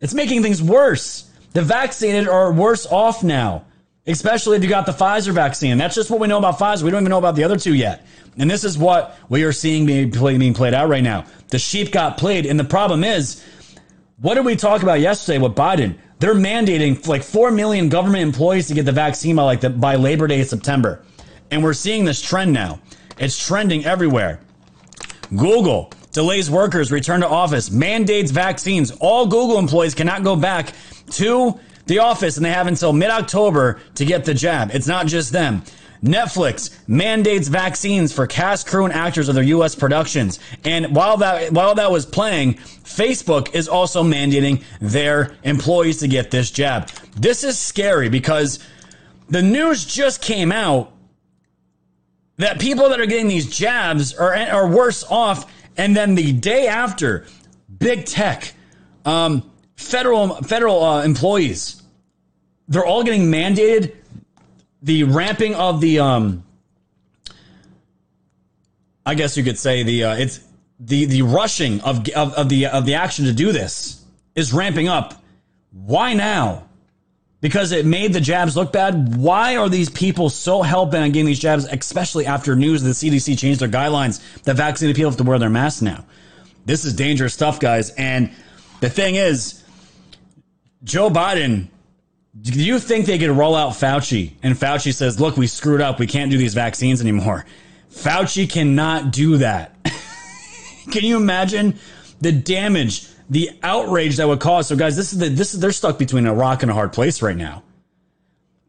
It's making things worse. The vaccinated are worse off now, especially if you got the Pfizer vaccine. That's just what we know about Pfizer. We don't even know about the other two yet. And this is what we are seeing being, being played out right now. The sheep got played. And the problem is, what did we talk about yesterday with Biden? They're mandating like 4 million government employees to get the vaccine by like the, by Labor Day in September. And we're seeing this trend now. It's trending everywhere. Google delays workers return to office, mandates vaccines. All Google employees cannot go back to the office and they have until mid-October to get the jab. It's not just them. Netflix mandates vaccines for cast, crew, and actors of their U.S. productions. And while that while that was playing, Facebook is also mandating their employees to get this jab. This is scary because the news just came out that people that are getting these jabs are are worse off, and then the day after, big tech, um, federal federal uh, employees, they're all getting mandated the ramping of the um I guess you could say the uh, it's the the rushing of, of of the of the action to do this is ramping up. Why now? Because it made the jabs look bad. Why are these people so hell bent on getting these jabs, especially after news the CDC changed their guidelines that vaccinated people have to wear their masks now? This is dangerous stuff, guys. And the thing is, Joe Biden do you think they could roll out Fauci and Fauci says, look, we screwed up. We can't do these vaccines anymore. Fauci cannot do that. [LAUGHS] Can you imagine the damage, the outrage that would cause? So guys, this is the, this is, they're stuck between a rock and a hard place right now.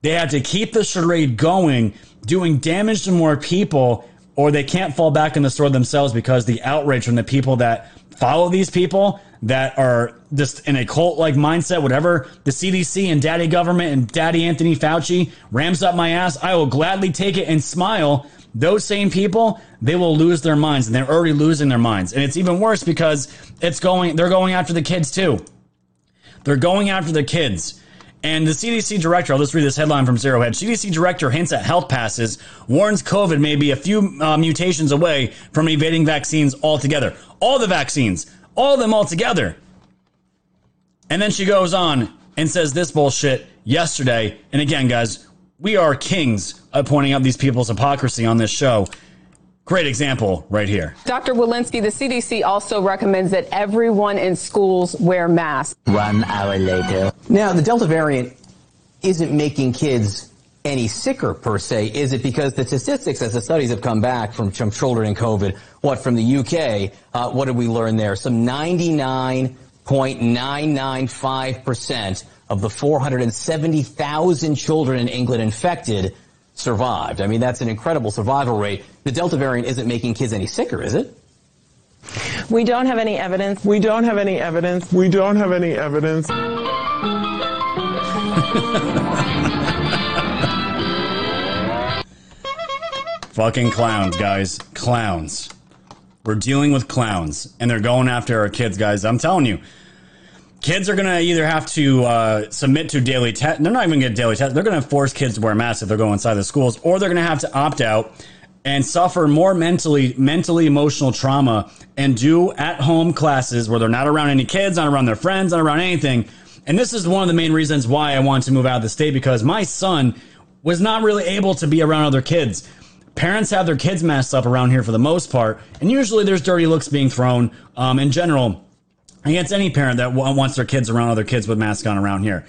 They have to keep the charade going, doing damage to more people or they can't fall back in the store themselves because the outrage from the people that follow these people that are just in a cult like mindset, whatever the CDC and daddy government and daddy Anthony Fauci rams up my ass, I will gladly take it and smile. Those same people, they will lose their minds and they're already losing their minds. And it's even worse because it's going, they're going after the kids too. They're going after the kids. And the CDC director, I'll just read this headline from Zero Hedge. CDC director hints at health passes, warns COVID may be a few uh, mutations away from evading vaccines altogether. All the vaccines, all of them all together. And then she goes on and says this bullshit yesterday. And again, guys, we are kings of pointing out these people's hypocrisy on this show. Great example right here. Dr. Walensky, the CDC also recommends that everyone in schools wear masks. One hour later. Now, the Delta variant isn't making kids any sicker per se, is it? Because the statistics, as the studies have come back from, from children in COVID, what from the UK, uh, what did we learn there? Some 99.995% of the 470,000 children in England infected survived. I mean, that's an incredible survival rate. The Delta variant isn't making kids any sicker, is it? We don't have any evidence. We don't have any evidence. We don't have any evidence. [LAUGHS] Fucking clowns, guys. Clowns. We're dealing with clowns, and they're going after our kids, guys. I'm telling you. Kids are going to either have to uh, submit to daily test. They're not even to get daily test. They're going to force kids to wear masks if they're going inside the schools, or they're going to have to opt out and suffer more mentally, mentally emotional trauma and do at home classes where they're not around any kids, not around their friends, not around anything. And this is one of the main reasons why I wanted to move out of the state because my son was not really able to be around other kids. Parents have their kids messed up around here for the most part, and usually there's dirty looks being thrown um, in general against any parent that wants their kids around other kids with masks on around here.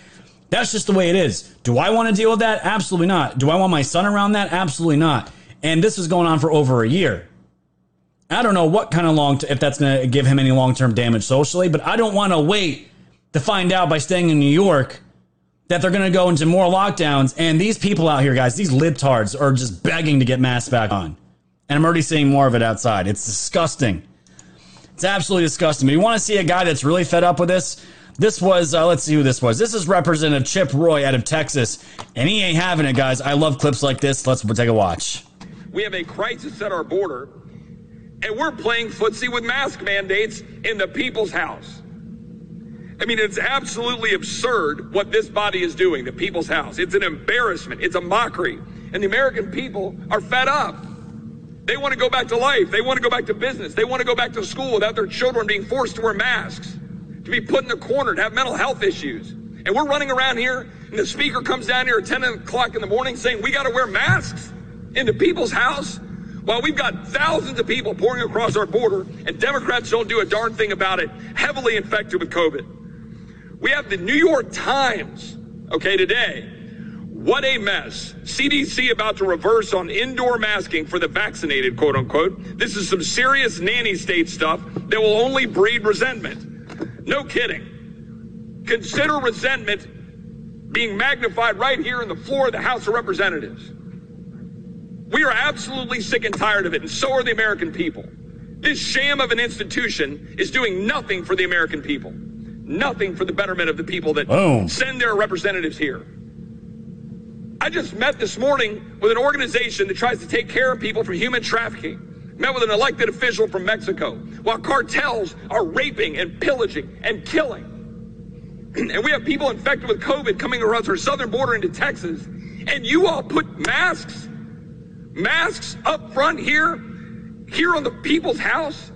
That's just the way it is. Do I want to deal with that? Absolutely not. Do I want my son around that? Absolutely not. And this is going on for over a year. I don't know what kind of long, t- if that's going to give him any long term damage socially, but I don't want to wait to find out by staying in New York that they're going to go into more lockdowns. And these people out here, guys, these libtards are just begging to get masks back on. And I'm already seeing more of it outside. It's disgusting. It's absolutely disgusting. But you want to see a guy that's really fed up with this? This was, uh, let's see who this was. This is Representative Chip Roy out of Texas, and he ain't having it, guys. I love clips like this. Let's take a watch. We have a crisis at our border, and we're playing footsie with mask mandates in the people's house. I mean, it's absolutely absurd what this body is doing, the people's house. It's an embarrassment, it's a mockery. And the American people are fed up. They want to go back to life. They want to go back to business. They want to go back to school without their children being forced to wear masks, to be put in the corner, to have mental health issues. And we're running around here, and the speaker comes down here at 10 o'clock in the morning saying we got to wear masks into people's house while we've got thousands of people pouring across our border, and Democrats don't do a darn thing about it, heavily infected with COVID. We have the New York Times, okay, today what a mess. CDC about to reverse on indoor masking for the vaccinated, quote unquote. This is some serious nanny state stuff that will only breed resentment. No kidding. Consider resentment being magnified right here in the floor of the House of Representatives. We are absolutely sick and tired of it, and so are the American people. This sham of an institution is doing nothing for the American people, nothing for the betterment of the people that Boom. send their representatives here. I just met this morning with an organization that tries to take care of people from human trafficking. Met with an elected official from Mexico while cartels are raping and pillaging and killing. [CLEARS THROAT] and we have people infected with COVID coming across our southern border into Texas. And you all put masks, masks up front here, here on the people's house.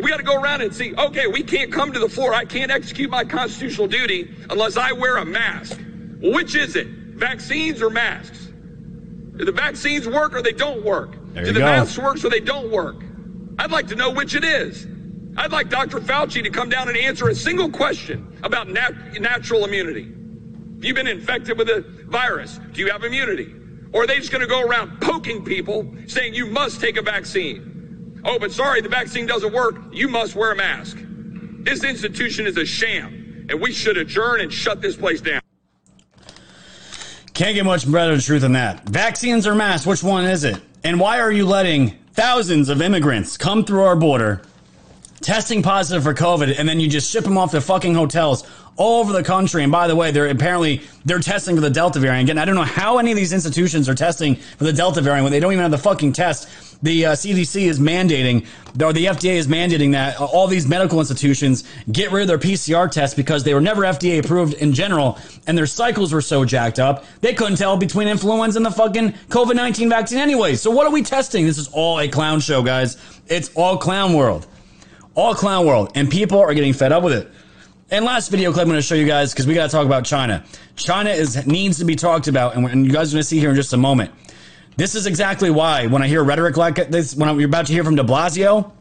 We got to go around and see, okay, we can't come to the floor. I can't execute my constitutional duty unless I wear a mask. Which is it? vaccines or masks? Do the vaccines work or they don't work? There Do the go. masks work or they don't work? I'd like to know which it is. I'd like Dr. Fauci to come down and answer a single question about nat- natural immunity. If you've been infected with a virus, do you have immunity? Or are they just going to go around poking people saying you must take a vaccine? Oh, but sorry, the vaccine doesn't work. You must wear a mask. This institution is a sham, and we should adjourn and shut this place down. Can't get much better truth than that. Vaccines or masks? Which one is it? And why are you letting thousands of immigrants come through our border, testing positive for COVID, and then you just ship them off to fucking hotels all over the country? And by the way, they're apparently they're testing for the Delta variant. Again, I don't know how any of these institutions are testing for the Delta variant when they don't even have the fucking test. The uh, CDC is mandating, or the FDA is mandating that all these medical institutions get rid of their PCR tests because they were never FDA approved in general, and their cycles were so jacked up they couldn't tell between influenza and the fucking COVID nineteen vaccine anyway. So what are we testing? This is all a clown show, guys. It's all clown world, all clown world, and people are getting fed up with it. And last video clip I'm going to show you guys because we got to talk about China. China is needs to be talked about, and, and you guys are going to see here in just a moment. This is exactly why when I hear rhetoric like this, when you're about to hear from De Blasio,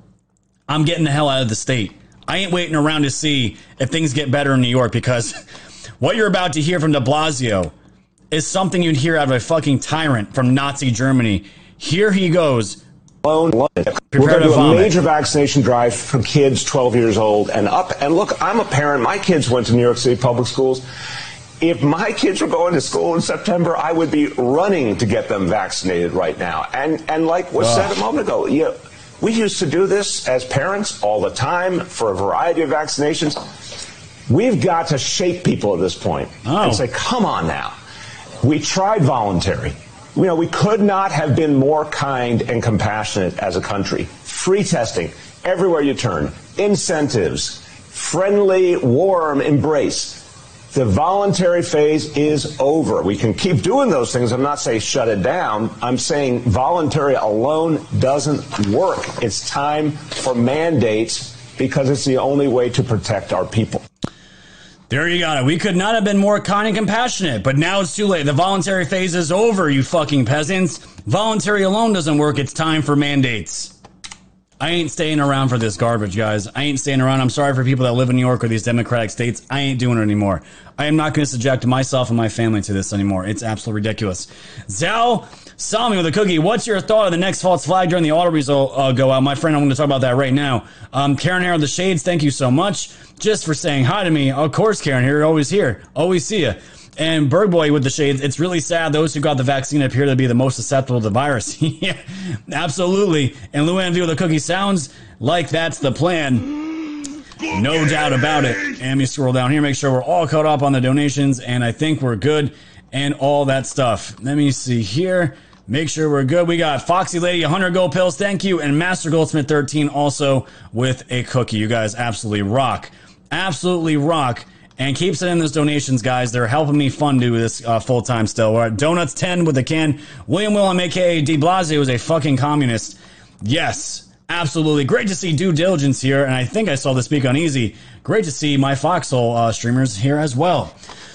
I'm getting the hell out of the state. I ain't waiting around to see if things get better in New York because [LAUGHS] what you're about to hear from De Blasio is something you'd hear out of a fucking tyrant from Nazi Germany. Here he goes. We're going to do a major vaccination drive for kids 12 years old and up. And look, I'm a parent. My kids went to New York City public schools. If my kids were going to school in September, I would be running to get them vaccinated right now. And and like was said a moment ago, yeah, we used to do this as parents all the time for a variety of vaccinations. We've got to shake people at this point oh. and say, come on now. We tried voluntary. You know, we could not have been more kind and compassionate as a country. Free testing everywhere you turn, incentives, friendly, warm embrace. The voluntary phase is over. We can keep doing those things. I'm not saying shut it down. I'm saying voluntary alone doesn't work. It's time for mandates because it's the only way to protect our people. There you got it. We could not have been more kind and compassionate, but now it's too late. The voluntary phase is over, you fucking peasants. Voluntary alone doesn't work. It's time for mandates. I ain't staying around for this garbage, guys. I ain't staying around. I'm sorry for people that live in New York or these democratic states. I ain't doing it anymore. I am not going to subject myself and my family to this anymore. It's absolutely ridiculous. Zhao Sami with a cookie. What's your thought of the next false flag during the auto result uh, go out? My friend, I'm going to talk about that right now. Um, Karen of the Shades, thank you so much just for saying hi to me. Of course, Karen Hair, always here. Always see you. And Berg Boy with the shades, it's really sad. Those who got the vaccine appear to be the most susceptible to the virus. [LAUGHS] yeah, absolutely. And Luann V with the cookie sounds like that's the plan. No doubt about it. And let me scroll down here, make sure we're all caught up on the donations, and I think we're good and all that stuff. Let me see here. Make sure we're good. We got Foxy Lady, 100 gold pills. Thank you. And Master Goldsmith 13 also with a cookie. You guys absolutely rock. Absolutely rock. And keep sending those donations, guys. They're helping me fund do this uh, full time still. We're at Donuts 10 with a can. William Willem, aka De Blasio, is a fucking communist. Yes, absolutely. Great to see due diligence here. And I think I saw this speak on Easy. Great to see my Foxhole uh, streamers here as well.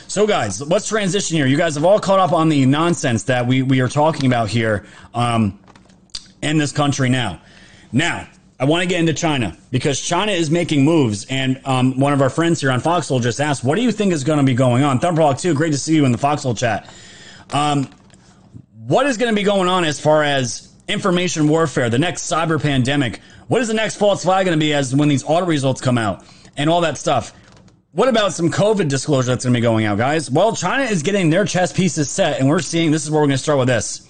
So, guys, let's transition here. You guys have all caught up on the nonsense that we, we are talking about here um, in this country now. Now, I want to get into China because China is making moves. And um, one of our friends here on Foxhole just asked, What do you think is going to be going on? Thunderhawk 2, great to see you in the Foxhole chat. Um, what is going to be going on as far as information warfare, the next cyber pandemic? What is the next false flag going to be as when these audit results come out and all that stuff? What about some COVID disclosure that's going to be going out, guys? Well, China is getting their chess pieces set, and we're seeing this is where we're going to start with this.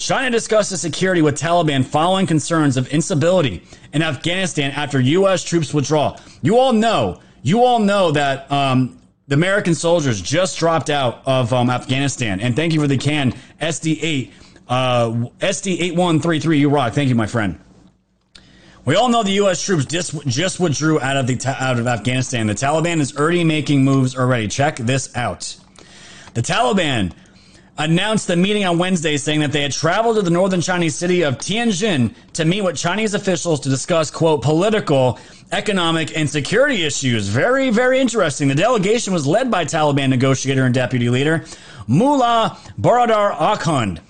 China discussed discusses security with Taliban following concerns of instability in Afghanistan after U.S. troops withdraw. You all know, you all know that um, the American soldiers just dropped out of um, Afghanistan. And thank you for the can SD8, uh, SD8133. You rock. Thank you, my friend. We all know the U.S. troops just, just withdrew out of the out of Afghanistan. The Taliban is already making moves already. Check this out. The Taliban announced the meeting on Wednesday saying that they had traveled to the northern Chinese city of Tianjin to meet with Chinese officials to discuss, quote, political, economic, and security issues. Very, very interesting. The delegation was led by Taliban negotiator and deputy leader Mullah Baradar Akhund.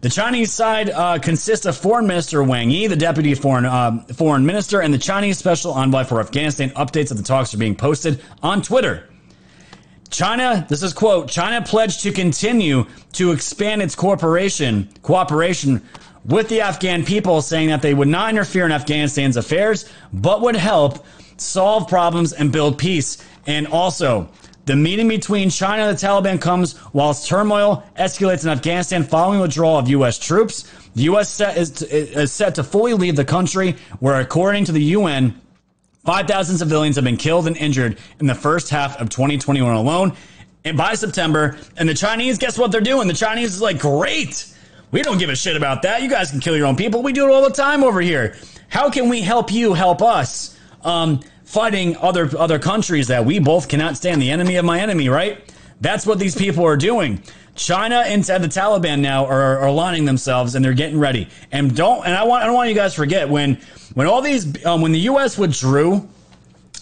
The Chinese side uh, consists of Foreign Minister Wang Yi, the Deputy Foreign uh, Foreign Minister, and the Chinese Special Envoy for Afghanistan. Updates of the talks are being posted on Twitter. China, this is quote, China pledged to continue to expand its cooperation, cooperation with the Afghan people, saying that they would not interfere in Afghanistan's affairs, but would help solve problems and build peace. And also, the meeting between China and the Taliban comes whilst turmoil escalates in Afghanistan following withdrawal of U.S. troops. The U.S. Set is, is set to fully leave the country, where, according to the UN, 5,000 civilians have been killed and injured in the first half of 2021 alone. And by September, and the Chinese, guess what they're doing? The Chinese is like, great. We don't give a shit about that. You guys can kill your own people. We do it all the time over here. How can we help you help us? Um, fighting other other countries that we both cannot stand. The enemy of my enemy, right? That's what these people are doing. China and the Taliban now are, are aligning themselves and they're getting ready. And don't and I want I don't want you guys to forget when when all these um, when the U.S. withdrew.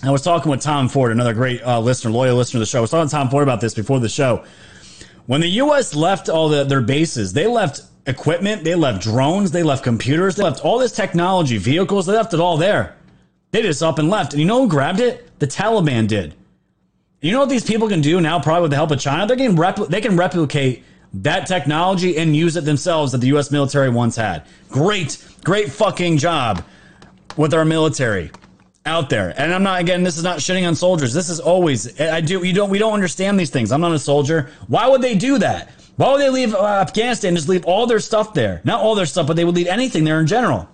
I was talking with Tom Ford, another great uh, listener, loyal listener to the show. I was talking to Tom Ford about this before the show. When the U.S. left all the, their bases, they left equipment, they left drones, they left computers, they left all this technology, vehicles, they left it all there. They just up and left. And you know who grabbed it? The Taliban did. You know what these people can do now, probably with the help of China? They can, repl- they can replicate that technology and use it themselves that the U.S. military once had. Great, great fucking job with our military out there. And I'm not again. This is not shitting on soldiers. This is always. I do. You don't. We don't understand these things. I'm not a soldier. Why would they do that? Why would they leave uh, Afghanistan? Just leave all their stuff there. Not all their stuff, but they would leave anything there in general.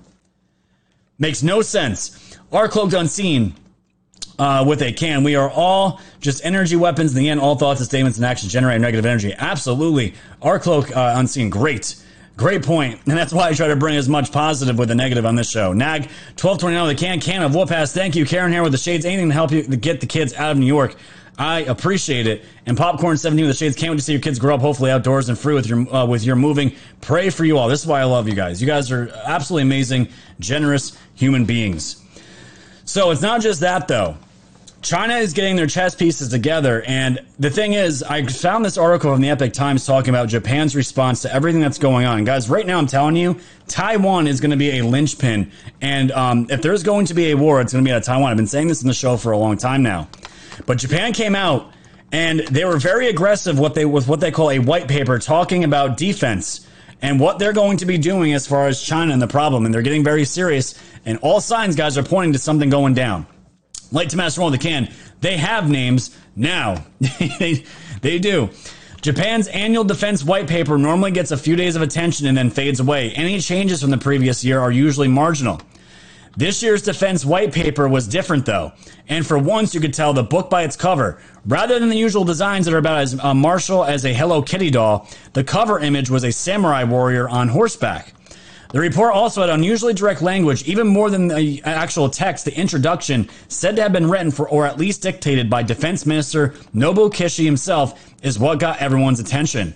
Makes no sense. Our cloaked unseen. Uh, with a can. We are all just energy weapons. In the end, all thoughts and statements and actions generate negative energy. Absolutely. Our cloak uh, unseen. Great. Great point. And that's why I try to bring as much positive with the negative on this show. Nag 1229 the can, can of whoop ass. Thank you. Karen here with the shades. Anything to help you get the kids out of New York. I appreciate it. And popcorn 17 with the shades. Can't wait to see your kids grow up, hopefully outdoors and free with your uh, with your moving. Pray for you all. This is why I love you guys. You guys are absolutely amazing, generous human beings. So it's not just that though. China is getting their chess pieces together. And the thing is, I found this article from the Epoch Times talking about Japan's response to everything that's going on. Guys, right now I'm telling you, Taiwan is going to be a linchpin. And um, if there's going to be a war, it's going to be of Taiwan. I've been saying this in the show for a long time now. But Japan came out and they were very aggressive with what they call a white paper talking about defense and what they're going to be doing as far as China and the problem. And they're getting very serious. And all signs, guys, are pointing to something going down. Light to Master One, they can. They have names now. [LAUGHS] they, they do. Japan's annual defense white paper normally gets a few days of attention and then fades away. Any changes from the previous year are usually marginal. This year's defense white paper was different though, and for once you could tell the book by its cover. Rather than the usual designs that are about as uh, martial as a Hello Kitty doll, the cover image was a samurai warrior on horseback. The report also had unusually direct language, even more than the actual text. The introduction, said to have been written for or at least dictated by Defense Minister Nobuo Kishi himself, is what got everyone's attention.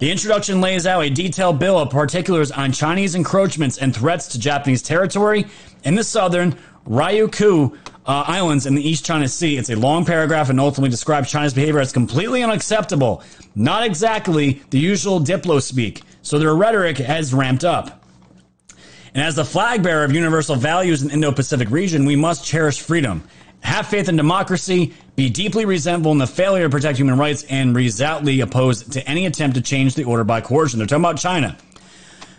The introduction lays out a detailed bill of particulars on Chinese encroachments and threats to Japanese territory in the southern Ryukyu uh, Islands in the East China Sea. It's a long paragraph and ultimately describes China's behavior as completely unacceptable, not exactly the usual Diplo speak. So their rhetoric has ramped up. And as the flag bearer of universal values in the Indo Pacific region, we must cherish freedom, have faith in democracy, be deeply resentful in the failure to protect human rights, and resolutely opposed to any attempt to change the order by coercion. They're talking about China.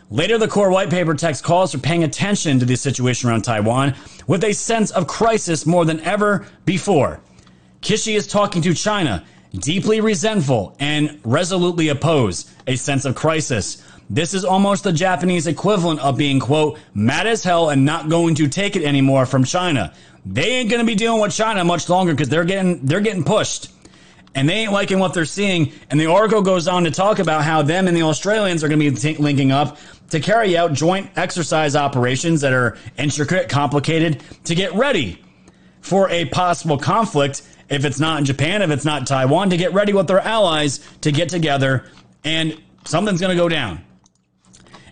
Later, the core white paper text calls for paying attention to the situation around Taiwan with a sense of crisis more than ever before. Kishi is talking to China, deeply resentful and resolutely oppose a sense of crisis. This is almost the Japanese equivalent of being, quote, mad as hell and not going to take it anymore from China. They ain't going to be dealing with China much longer because they're getting, they're getting pushed. And they ain't liking what they're seeing. And the article goes on to talk about how them and the Australians are going to be t- linking up to carry out joint exercise operations that are intricate, complicated, to get ready for a possible conflict if it's not in Japan, if it's not Taiwan, to get ready with their allies to get together and something's going to go down.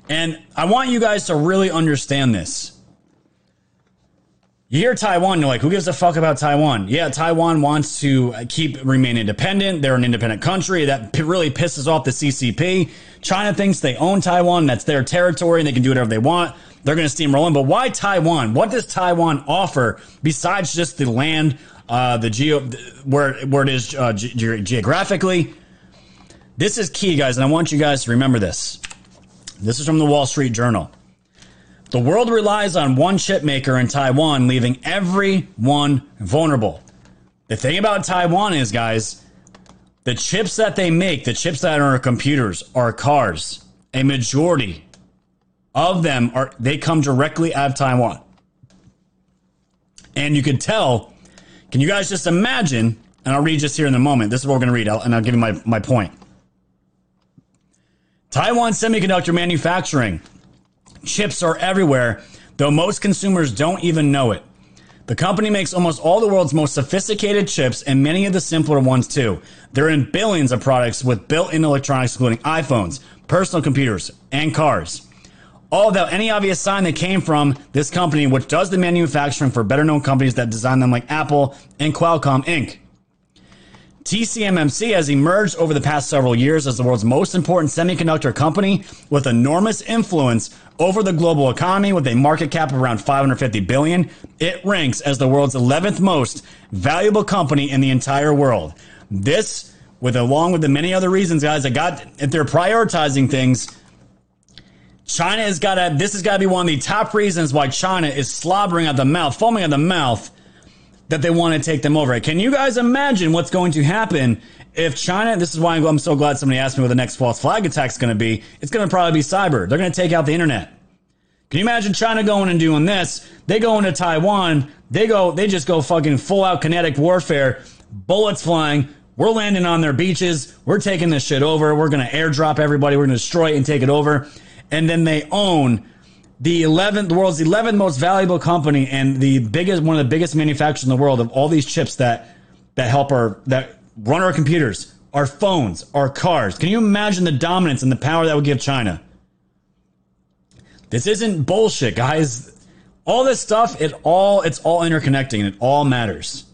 And I want you guys to really understand this. You hear Taiwan, you're like, who gives a fuck about Taiwan? Yeah, Taiwan wants to keep remain independent. They're an independent country. That really pisses off the CCP. China thinks they own Taiwan. That's their territory and they can do whatever they want. They're going to steamroll in. But why Taiwan? What does Taiwan offer besides just the land, uh, the geo, where, where it is uh, ge- geographically? This is key, guys, and I want you guys to remember this. This is from the Wall Street Journal. The world relies on one chip maker in Taiwan, leaving everyone vulnerable. The thing about Taiwan is, guys, the chips that they make, the chips that are computers, are cars. A majority of them are they come directly out of Taiwan. And you could tell, can you guys just imagine? And I'll read just here in a moment. This is what we're going to read, and I'll give you my, my point. Taiwan semiconductor manufacturing. Chips are everywhere, though most consumers don't even know it. The company makes almost all the world's most sophisticated chips and many of the simpler ones too. They're in billions of products with built in electronics, including iPhones, personal computers, and cars. All without any obvious sign they came from this company, which does the manufacturing for better known companies that design them like Apple and Qualcomm Inc. TSMC has emerged over the past several years as the world's most important semiconductor company with enormous influence over the global economy with a market cap of around 550 billion. It ranks as the world's 11th most valuable company in the entire world. This, with along with the many other reasons, guys, that got if they're prioritizing things, China has got to. This has got to be one of the top reasons why China is slobbering at the mouth, foaming at the mouth that they want to take them over. Can you guys imagine what's going to happen if China, this is why I'm so glad somebody asked me what the next false flag attack is going to be. It's going to probably be cyber. They're going to take out the internet. Can you imagine China going and doing this? They go into Taiwan. They go, they just go fucking full out kinetic warfare, bullets flying. We're landing on their beaches. We're taking this shit over. We're going to airdrop everybody. We're going to destroy it and take it over. And then they own the 11th, the world's 11th most valuable company and the biggest, one of the biggest manufacturers in the world of all these chips that, that help our, that run our computers, our phones, our cars. Can you imagine the dominance and the power that would give China? This isn't bullshit, guys. All this stuff, it all, it's all interconnecting and it all matters.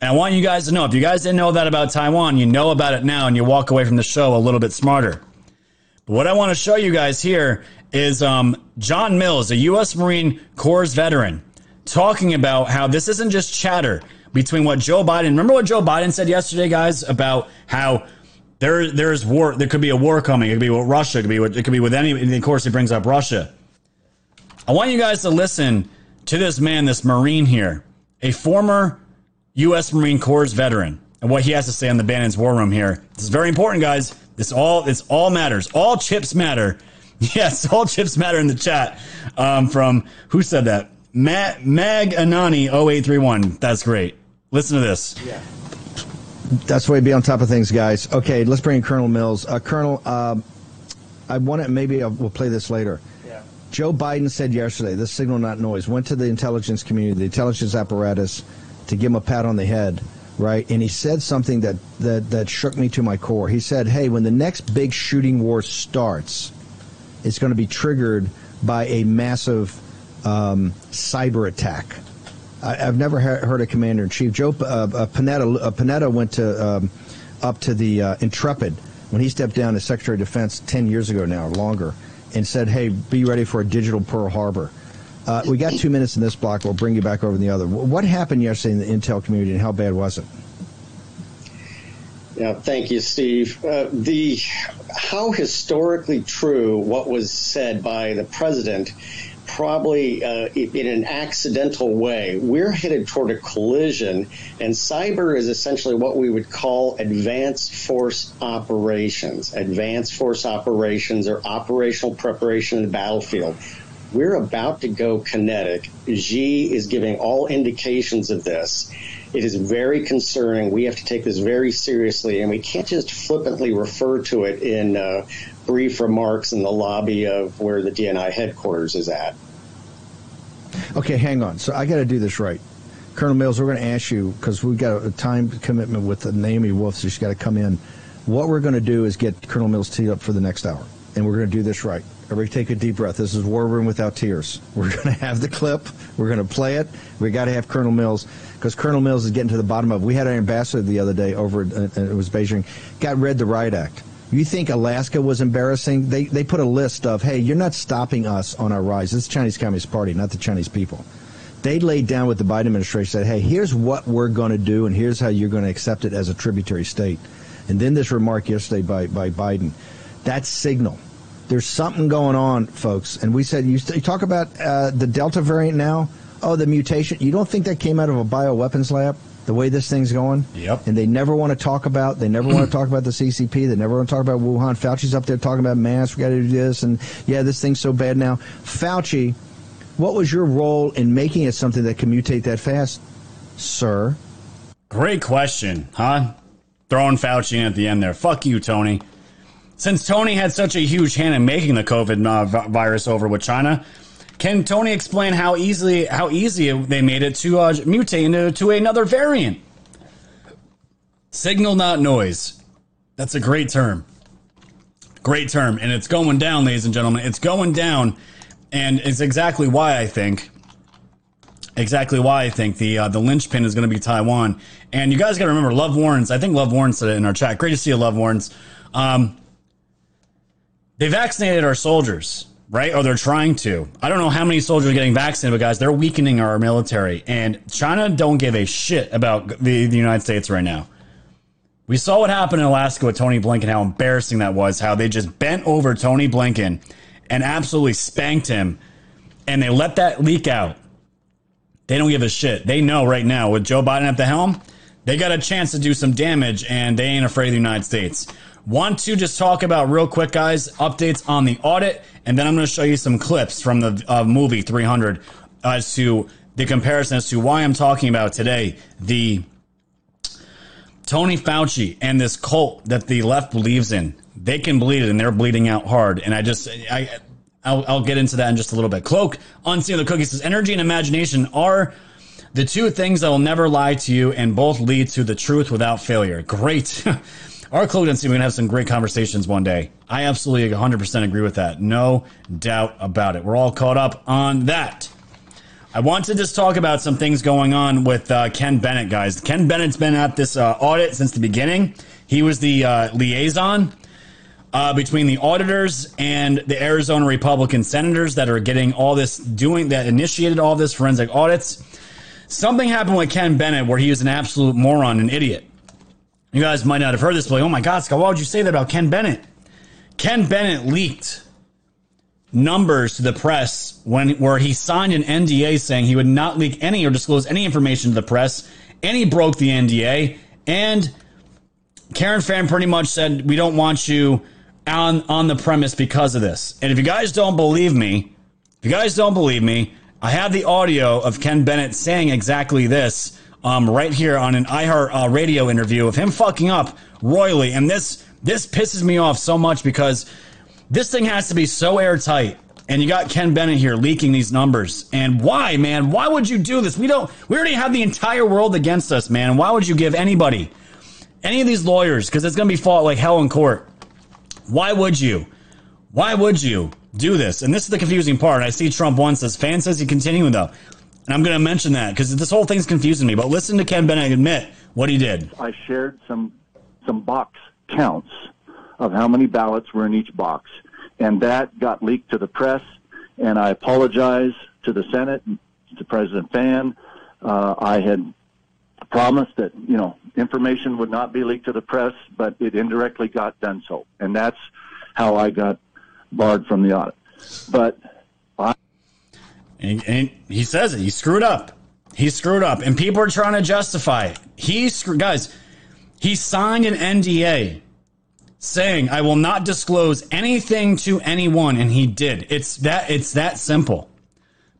And I want you guys to know, if you guys didn't know that about Taiwan, you know about it now and you walk away from the show a little bit smarter. What I want to show you guys here is um, John Mills, a U.S. Marine Corps veteran, talking about how this isn't just chatter between what Joe Biden. Remember what Joe Biden said yesterday, guys, about how there there's war. There could be a war coming. It could be with Russia. It could be with, it could be with any. And of course, he brings up Russia. I want you guys to listen to this man, this Marine here, a former U.S. Marine Corps veteran, and what he has to say on the Bannon's War Room here. This is very important, guys. This all this all matters. All chips matter. [LAUGHS] Yes, all chips matter in the chat. Um, from who said that? Matt Mag Anani 0831. That's great. Listen to this. Yeah. That's the way to be on top of things, guys. Okay, let's bring in Colonel Mills. Uh, Colonel, uh, I want to maybe I'll, we'll play this later. Yeah. Joe Biden said yesterday, "This signal, not noise." Went to the intelligence community, the intelligence apparatus, to give him a pat on the head, right? And he said something that that that shook me to my core. He said, "Hey, when the next big shooting war starts, it's going to be triggered by a massive um, cyber attack." I, have never heard a commander in chief. Joe uh, uh, Panetta, uh, Panetta went to um, up to the uh, Intrepid when he stepped down as Secretary of Defense 10 years ago now, longer, and said, hey, be ready for a digital Pearl Harbor. Uh, we got two minutes in this block. We'll bring you back over in the other. What happened yesterday in the intel community, and how bad was it? Yeah, thank you, Steve. Uh, the how historically true what was said by the president probably uh, in an accidental way. We're headed toward a collision, and cyber is essentially what we would call advanced force operations. Advanced force operations or operational preparation in the battlefield. We're about to go kinetic. Xi is giving all indications of this. It is very concerning. We have to take this very seriously, and we can't just flippantly refer to it in uh, brief remarks in the lobby of where the DNI headquarters is at. Okay, hang on. So I got to do this right. Colonel Mills, we're going to ask you because we've got a time commitment with Naomi Wolf, so she's got to come in. What we're going to do is get Colonel Mills teed up for the next hour, and we're going to do this right. Everybody take a deep breath. This is War Room without tears. We're going to have the clip. We're going to play it. We got to have Colonel Mills because Colonel Mills is getting to the bottom of. it. We had our ambassador the other day over. Uh, it was Beijing. Got read the Riot Act. You think Alaska was embarrassing? They they put a list of, hey, you're not stopping us on our rise. It's the Chinese Communist Party, not the Chinese people. They laid down with the Biden administration, said, hey, here's what we're going to do, and here's how you're going to accept it as a tributary state. And then this remark yesterday by, by Biden, that signal. There's something going on, folks. And we said, you, you talk about uh, the Delta variant now. Oh, the mutation. You don't think that came out of a bioweapons lab? the way this thing's going. Yep. And they never want to talk about. They never want to talk about the CCP. They never want to talk about Wuhan. Fauci's up there talking about masks. We got to do this, and yeah, this thing's so bad now. Fauci, what was your role in making it something that can mutate that fast, sir? Great question, huh? Throwing Fauci in at the end there. Fuck you, Tony. Since Tony had such a huge hand in making the COVID uh, virus over with China, can Tony explain how easily how easy they made it to uh, mutate into to another variant? Signal, not noise. That's a great term. Great term, and it's going down, ladies and gentlemen. It's going down, and it's exactly why I think exactly why I think the uh, the linchpin is going to be Taiwan. And you guys got to remember, Love Warrens. I think Love Warrens said it in our chat. Great to see you, Love Warrens. Um, they vaccinated our soldiers right? Or they're trying to. I don't know how many soldiers are getting vaccinated, but guys, they're weakening our military. And China don't give a shit about the, the United States right now. We saw what happened in Alaska with Tony Blinken, how embarrassing that was, how they just bent over Tony Blinken and absolutely spanked him, and they let that leak out. They don't give a shit. They know right now with Joe Biden at the helm, they got a chance to do some damage, and they ain't afraid of the United States. Want to just talk about real quick, guys, updates on the audit, and then I'm going to show you some clips from the uh, movie 300 as to the comparison as to why I'm talking about today the Tony Fauci and this cult that the left believes in. They can bleed it, and they're bleeding out hard. And I just, I, I'll, I'll get into that in just a little bit. Cloak on the Cookie says energy and imagination are the two things that will never lie to you, and both lead to the truth without failure. Great. [LAUGHS] Our Cloak and see we're going to have some great conversations one day. I absolutely 100% agree with that. No doubt about it. We're all caught up on that. I want to just talk about some things going on with uh, Ken Bennett, guys. Ken Bennett's been at this uh, audit since the beginning. He was the uh, liaison uh, between the auditors and the Arizona Republican senators that are getting all this, doing that initiated all this forensic audits. Something happened with Ken Bennett where he was an absolute moron, an idiot. You guys might not have heard this, but like, oh my God, Scott, why would you say that about Ken Bennett? Ken Bennett leaked numbers to the press when where he signed an NDA saying he would not leak any or disclose any information to the press, and he broke the NDA. And Karen Fann pretty much said, "We don't want you on on the premise because of this." And if you guys don't believe me, if you guys don't believe me, I have the audio of Ken Bennett saying exactly this um, right here on an iHeart uh, radio interview of him fucking up royally. And this this pisses me off so much because this thing has to be so airtight. And you got Ken Bennett here leaking these numbers. And why, man? Why would you do this? We don't. We already have the entire world against us, man. Why would you give anybody, any of these lawyers, because it's going to be fought like hell in court? Why would you? Why would you do this? And this is the confusing part. I see Trump once says, Fann says he continuing though. And I'm going to mention that because this whole thing's confusing me. But listen to Ken Bennett admit what he did. I shared some some box counts of how many ballots were in each box, and that got leaked to the press. And I apologize to the Senate, and to President Fann. Uh, I had promised that you know information would not be leaked to the press, but it indirectly got done so, and that's how I got barred from the audit. But and, and he says it. He screwed up. He screwed up. And people are trying to justify it. He screwed, guys, he signed an NDA saying, I will not disclose anything to anyone. And he did. It's that, it's that simple.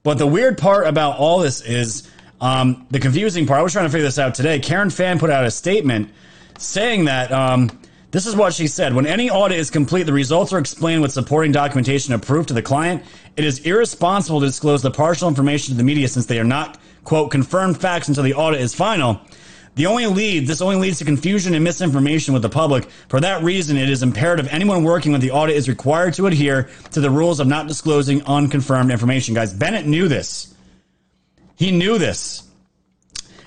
But the weird part about all this is um, the confusing part. I was trying to figure this out today. Karen Fann put out a statement saying that um, this is what she said. When any audit is complete, the results are explained with supporting documentation approved to the client. It is irresponsible to disclose the partial information to the media since they are not, quote, confirmed facts until the audit is final. The only lead, this only leads to confusion and misinformation with the public. For that reason, it is imperative anyone working with the audit is required to adhere to the rules of not disclosing unconfirmed information. Guys, Bennett knew this. He knew this.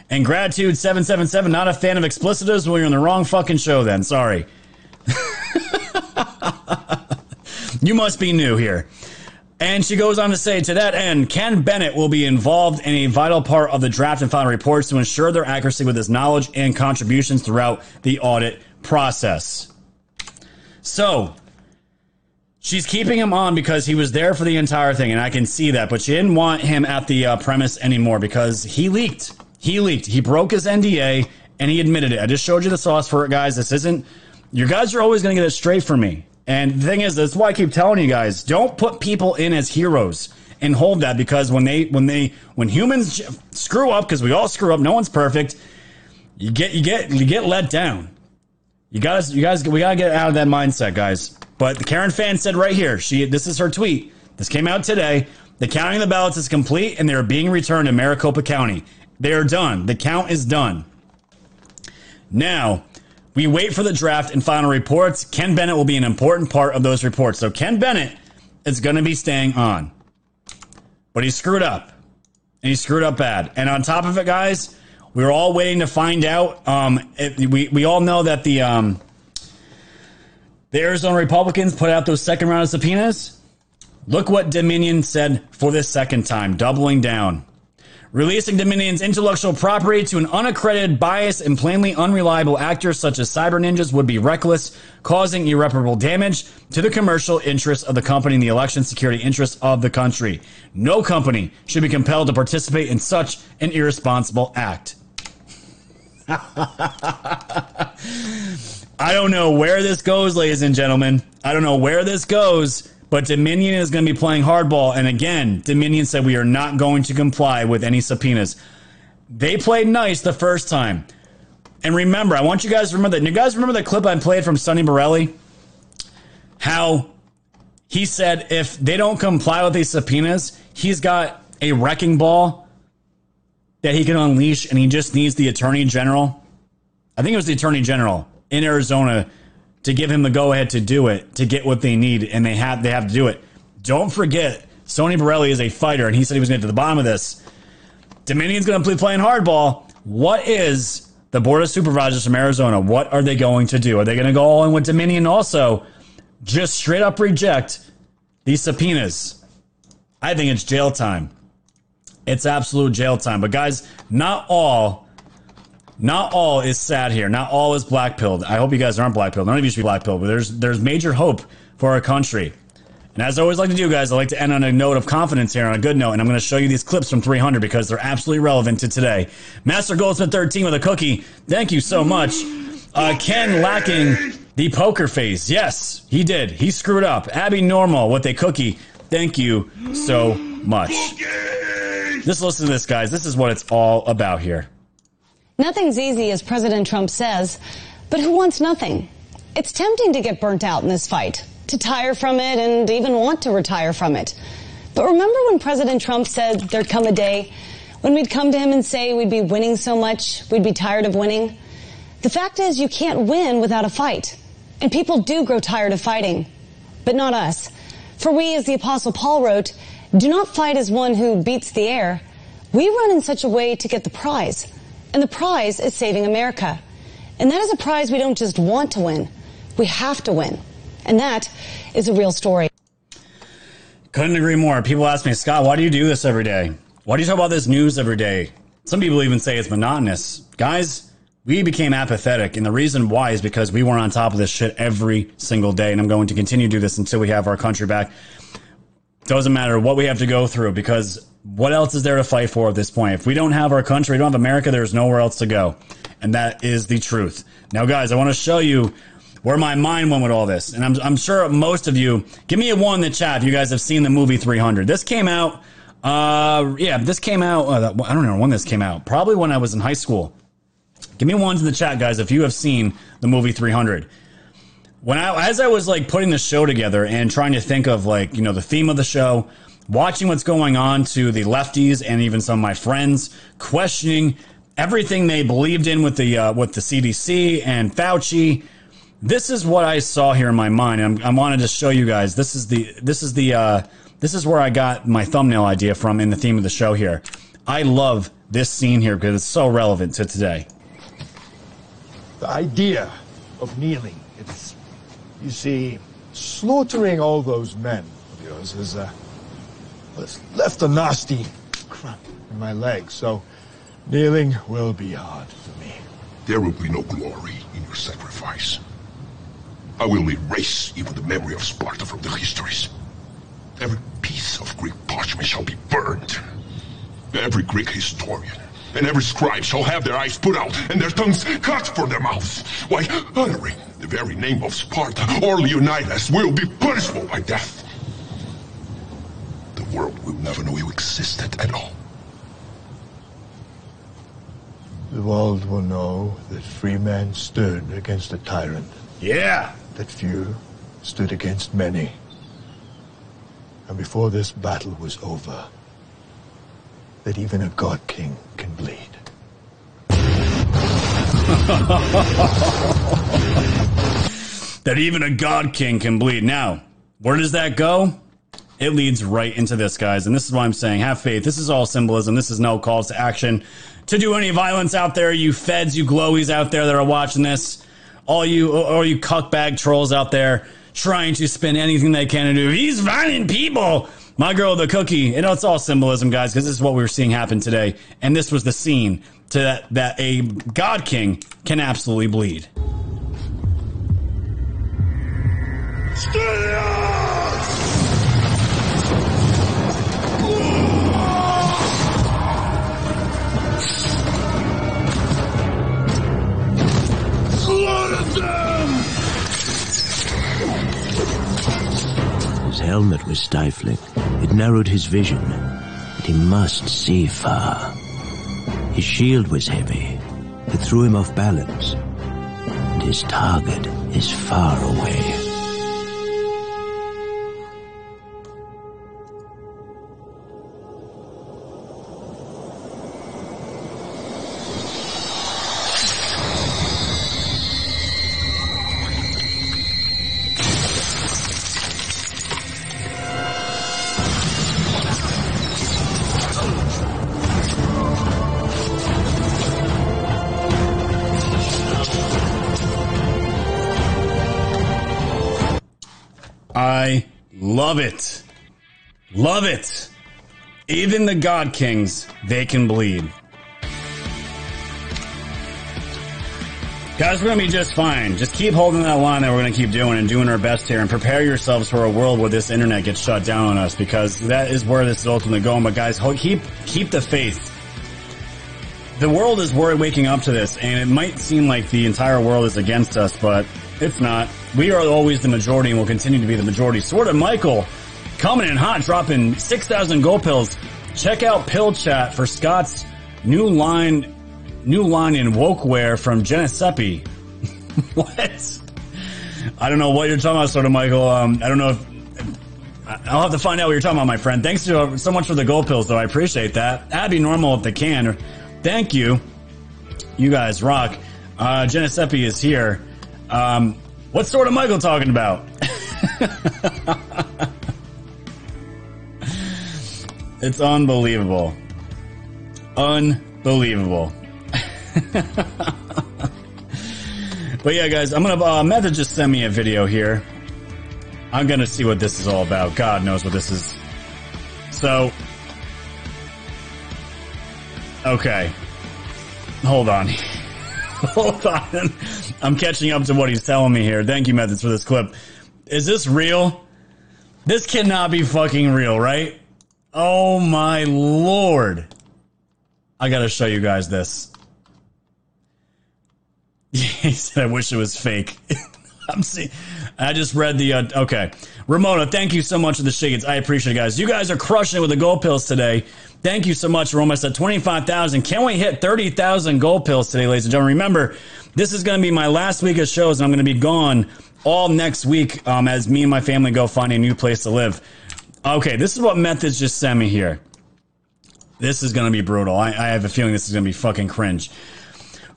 And gratitude 777, not a fan of explicitives. Well, you're on the wrong fucking show then. Sorry. [LAUGHS] you must be new here. And she goes on to say, to that end, Ken Bennett will be involved in a vital part of the draft and final reports to ensure their accuracy with his knowledge and contributions throughout the audit process. So, she's keeping him on because he was there for the entire thing, and I can see that, but she didn't want him at the uh, premise anymore because he leaked. He leaked. He broke his NDA and he admitted it. I just showed you the sauce for it, guys. This isn't. Your guys are always going to get it straight from me. And the thing is, that's why I keep telling you guys: don't put people in as heroes and hold that because when they when they when humans screw up, because we all screw up, no one's perfect. You get you get you get let down. You got you guys we gotta get out of that mindset, guys. But the Karen Fann said right here, she this is her tweet. This came out today. The counting of the ballots is complete and they are being returned to Maricopa County. They are done. The count is done. Now, we wait for the draft and final reports. Ken Bennett will be an important part of those reports. So Ken Bennett is going to be staying on. But he screwed up. And he screwed up bad. And on top of it, guys, we are all waiting to find out. Um, it, we, we all know that the, um, the Arizona Republicans put out those second round of subpoenas. Look what Dominion said for this second time, doubling down. Releasing Dominion's intellectual property to an unaccredited, biased, and plainly unreliable actor such as Cyber Ninjas would be reckless, causing irreparable damage to the commercial interests of the company and the election security interests of the country. No company should be compelled to participate in such an irresponsible act. [LAUGHS] I don't know where this goes, ladies and gentlemen. I don't know where this goes. But Dominion is going to be playing hardball. And again, Dominion said we are not going to comply with any subpoenas. They played nice the first time. And remember, I want you guys to remember that. You guys remember the clip I played from Sonny Borrelli? How he said if they don't comply with these subpoenas, he's got a wrecking ball that he can unleash and he just needs the attorney general. I think it was the attorney general in Arizona to give him the go ahead to do it to get what they need, and they have they have to do it. Don't forget, Sonny Borrelli is a fighter, and he said he was going to get to the bottom of this. Dominion's going to be playing hardball. What is the board of supervisors from Arizona? What are they going to do? Are they going to go all in with Dominion? Also, just straight up reject these subpoenas. I think it's jail time. It's absolute jail time. But guys, not all not all is sad here. Not all is black pilled. I hope you guys aren't black pilled. None of you should be black pilled, but there's there's major hope for our country. And as I always like to do, guys, I like to end on a note of confidence here, on a good note. And I'm going to show you these clips from 300 because they're absolutely relevant to today. Master Goldsmith 13 with a cookie. Thank you so much. Uh, Ken lacking the poker face. Yes, he did. He screwed up. Abby Normal with a cookie. Thank you so much. Just listen to this, guys. This is what it's all about here. Nothing's easy, as President Trump says, but who wants nothing? It's tempting to get burnt out in this fight, to tire from it, and even want to retire from it. But remember when President Trump said there'd come a day when we'd come to him and say we'd be winning so much, we'd be tired of winning? The fact is, you can't win without a fight. And people do grow tired of fighting. But not us. For we, as the Apostle Paul wrote, do not fight as one who beats the air. We run in such a way to get the prize. And the prize is saving America. And that is a prize we don't just want to win. We have to win. And that is a real story. Couldn't agree more. People ask me, Scott, why do you do this every day? Why do you talk about this news every day? Some people even say it's monotonous. Guys, we became apathetic. And the reason why is because we weren't on top of this shit every single day. And I'm going to continue to do this until we have our country back. Doesn't matter what we have to go through because what else is there to fight for at this point? If we don't have our country, we don't have America, there's nowhere else to go. And that is the truth. Now, guys, I want to show you where my mind went with all this. And I'm, I'm sure most of you, give me a one in the chat if you guys have seen the movie 300. This came out, uh, yeah, this came out, uh, I don't know when this came out. Probably when I was in high school. Give me ones in the chat, guys, if you have seen the movie 300 when I as I was like putting the show together and trying to think of like you know the theme of the show, watching what's going on to the lefties and even some of my friends questioning everything they believed in with the uh, with the CDC and Fauci. This is what I saw here in my mind. I'm, I wanted to show you guys. This is the this is the uh, this is where I got my thumbnail idea from in the theme of the show here. I love this scene here because it's so relevant to today. The idea of kneeling, it's you see, slaughtering all those men of yours is uh, left a nasty cramp in my leg, so kneeling will be hard for me. There will be no glory in your sacrifice. I will erase even the memory of Sparta from the histories. Every piece of Greek parchment shall be burned. Every Greek historian and every scribe shall have their eyes put out and their tongues cut for their mouths. Why, uttering the very name of Sparta or Leonidas will be punishable by death. The world will never know you existed at all. The world will know that free men stood against a tyrant. Yeah. That few stood against many. And before this battle was over, that even a god king can bleed. [LAUGHS] that even a god king can bleed. Now, where does that go? It leads right into this, guys. And this is why I'm saying have faith. This is all symbolism. This is no calls to action to do any violence out there. You feds, you glowies out there that are watching this, all you, all you cuckbag trolls out there trying to spin anything they can do. He's violent people. My girl, the cookie. You know, it's all symbolism, guys, because this is what we were seeing happen today. And this was the scene to that, that a god king can absolutely bleed. His helmet was stifling. It narrowed his vision, but he must see far. His shield was heavy. It threw him off balance. And his target is far away. God Kings, they can bleed. Guys, we're to be just fine. Just keep holding that line that we're to keep doing and doing our best here and prepare yourselves for a world where this internet gets shut down on us because that is where this is ultimately going. But guys, keep, keep the faith. The world is worried waking up to this and it might seem like the entire world is against us, but it's not. We are always the majority and will continue to be the majority. Sort of Michael coming in hot, dropping 6,000 gold pills. Check out Pill Chat for Scott's new line, new line in woke wear from Genesepi. [LAUGHS] what? I don't know what you're talking about, sort of Michael. Um, I don't know if I'll have to find out what you're talking about, my friend. Thanks to, so much for the gold pills, though. I appreciate that. Abby Normal if they can. Thank you. You guys rock. Uh, Genesepi is here. Um, what sort of Michael talking about? [LAUGHS] it's unbelievable. Unbelievable. [LAUGHS] but yeah, guys, I'm gonna, uh, Method just send me a video here. I'm gonna see what this is all about. God knows what this is. So, okay. Hold on. [LAUGHS] Hold on. I'm catching up to what he's telling me here. Thank you, Methods, for this clip. Is this real? This cannot be fucking real, right? Oh my lord. I gotta show you guys this. [LAUGHS] he said, I wish it was fake. [LAUGHS] I'm seeing. I just read the. Uh, okay. Ramona, thank you so much for the shades. I appreciate it, guys. You guys are crushing it with the gold pills today. Thank you so much. Almost at 25,000. Can we hit 30,000 gold pills today, ladies and gentlemen? Remember, this is going to be my last week of shows, and I'm going to be gone all next week um, as me and my family go find a new place to live. Okay, this is what Methods just sent me here. This is going to be brutal. I, I have a feeling this is going to be fucking cringe.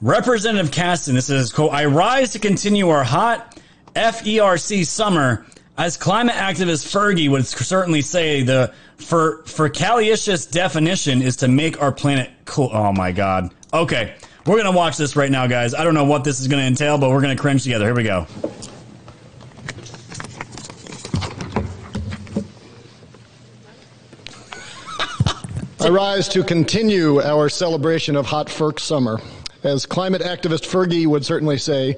Representative Casten, this is quote, I rise to continue our hot FERC summer as climate activist Fergie would certainly say the for for fergalicious definition is to make our planet cool. Oh my god. Okay. We're going to watch this right now, guys. I don't know what this is going to entail, but we're going to cringe together. Here we go. I rise to continue our celebration of hot FERC summer. As climate activist Fergie would certainly say,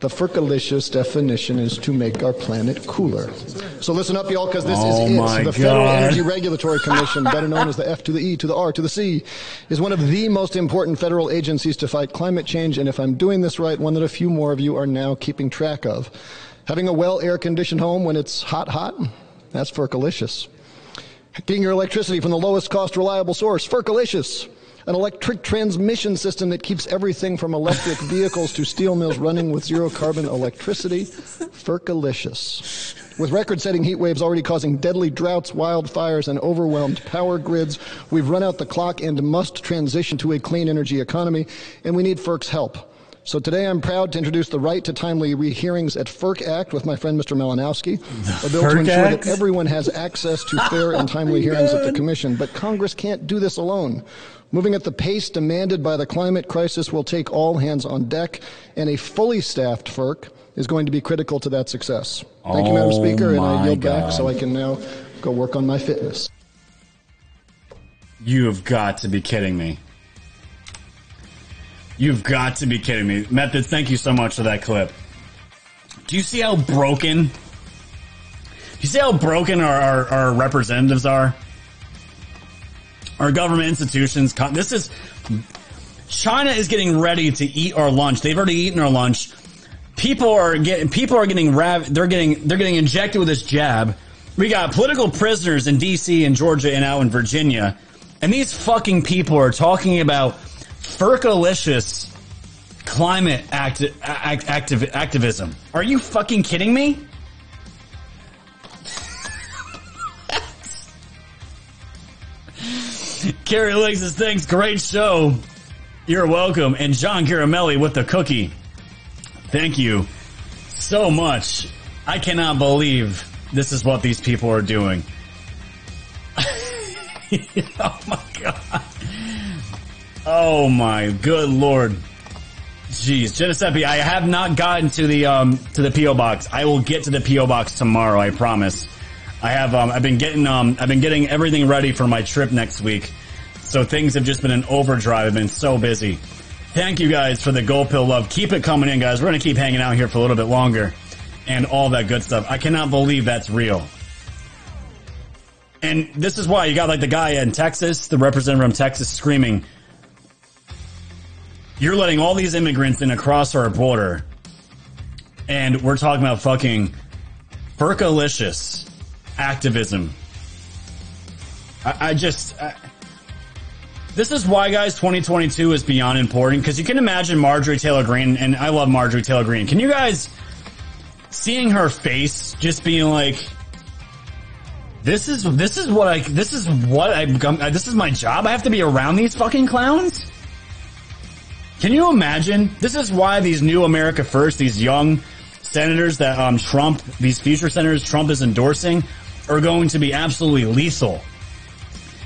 The Fergalicious definition is to make our planet cooler. So listen up, y'all, because this Oh is it. The Federal Energy Regulatory Commission, better known as the F to the E to the R to the C, is one of the most important federal agencies to fight climate change, and if I'm doing this right, one that a few more of you are now keeping track of. Having a well air conditioned home when it's hot, hot, that's Fergalicious. Getting your electricity from the lowest cost reliable source, Fergalicious. An electric transmission system that keeps everything from electric [LAUGHS] vehicles to steel mills running with zero carbon electricity, Fergalicious. With record setting heat waves already causing deadly droughts, wildfires, and overwhelmed power grids, we've run out the clock and must transition to a clean energy economy, and we need FERC's help. So today I'm proud to introduce the right to timely rehearings at FERC Act with my friend Mr. Malinowski, a bill to ensure Act? that everyone has access to fair and timely [LAUGHS] oh hearings at the Commission. But Congress can't do this alone. Moving at the pace demanded by the climate crisis will take all hands on deck, and a fully staffed FERC is going to be critical to that success. Thank you, Madam Oh Speaker, and I yield God. back so I can now go work on my fitness. You have got to be kidding me. You've got to be kidding me. Methods, thank you so much for that clip. Do you see how broken? Do you see how broken our, our, our representatives are? Our government institutions. This is. China is getting ready to eat our lunch. They've already eaten our lunch. People are getting people are getting rav- they're getting they're getting injected with this jab. We got political prisoners in DC and Georgia and out in Virginia. And these fucking people are talking about Fergalicious climate act- activ- activism. Are you fucking kidding me? [LAUGHS] Carrie says, thanks, great show. You're welcome. And John Caramelli with the cookie. Thank you so much. I cannot believe this is what these people are doing. [LAUGHS] oh my god. Oh my good lord. Jeez, Giuseppe, I have not gotten to the um to the PO box. I will get to the PO box tomorrow. I promise. I have um I've been getting um I've been getting everything ready for my trip next week. So things have just been in overdrive. I've been so busy. Thank you guys for the gold pill love. Keep it coming in, guys. We're gonna keep hanging out here for a little bit longer, and all that good stuff. I cannot believe that's real. And this is why you got like the guy in Texas, the representative from Texas, screaming, "You're letting all these immigrants in across our border, and we're talking about fucking Fergalicious activism." I, I just. I, this is why, guys, 2022 is beyond important because you can imagine Marjorie Taylor Greene, and I love Marjorie Taylor Greene. Can you guys seeing her face just being like, "This is this is what I this is what I this is my job. I have to be around these fucking clowns." Can you imagine? This is why these new America First, these young senators that um, Trump, these future senators Trump is endorsing, are going to be absolutely lethal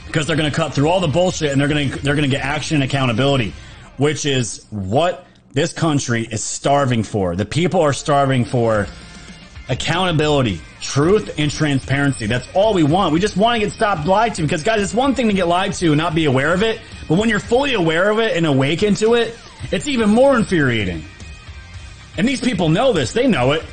because they're going to cut through all the bullshit and they're going to they're going to get action and accountability, which is what this country is starving for. The people are starving for accountability, truth, and transparency. That's all we want. We just want to get stopped lied to because guys, it's one thing to get lied to and not be aware of it, but when you're fully aware of it and awakened to it, it's even more infuriating. And these people know this. They know it.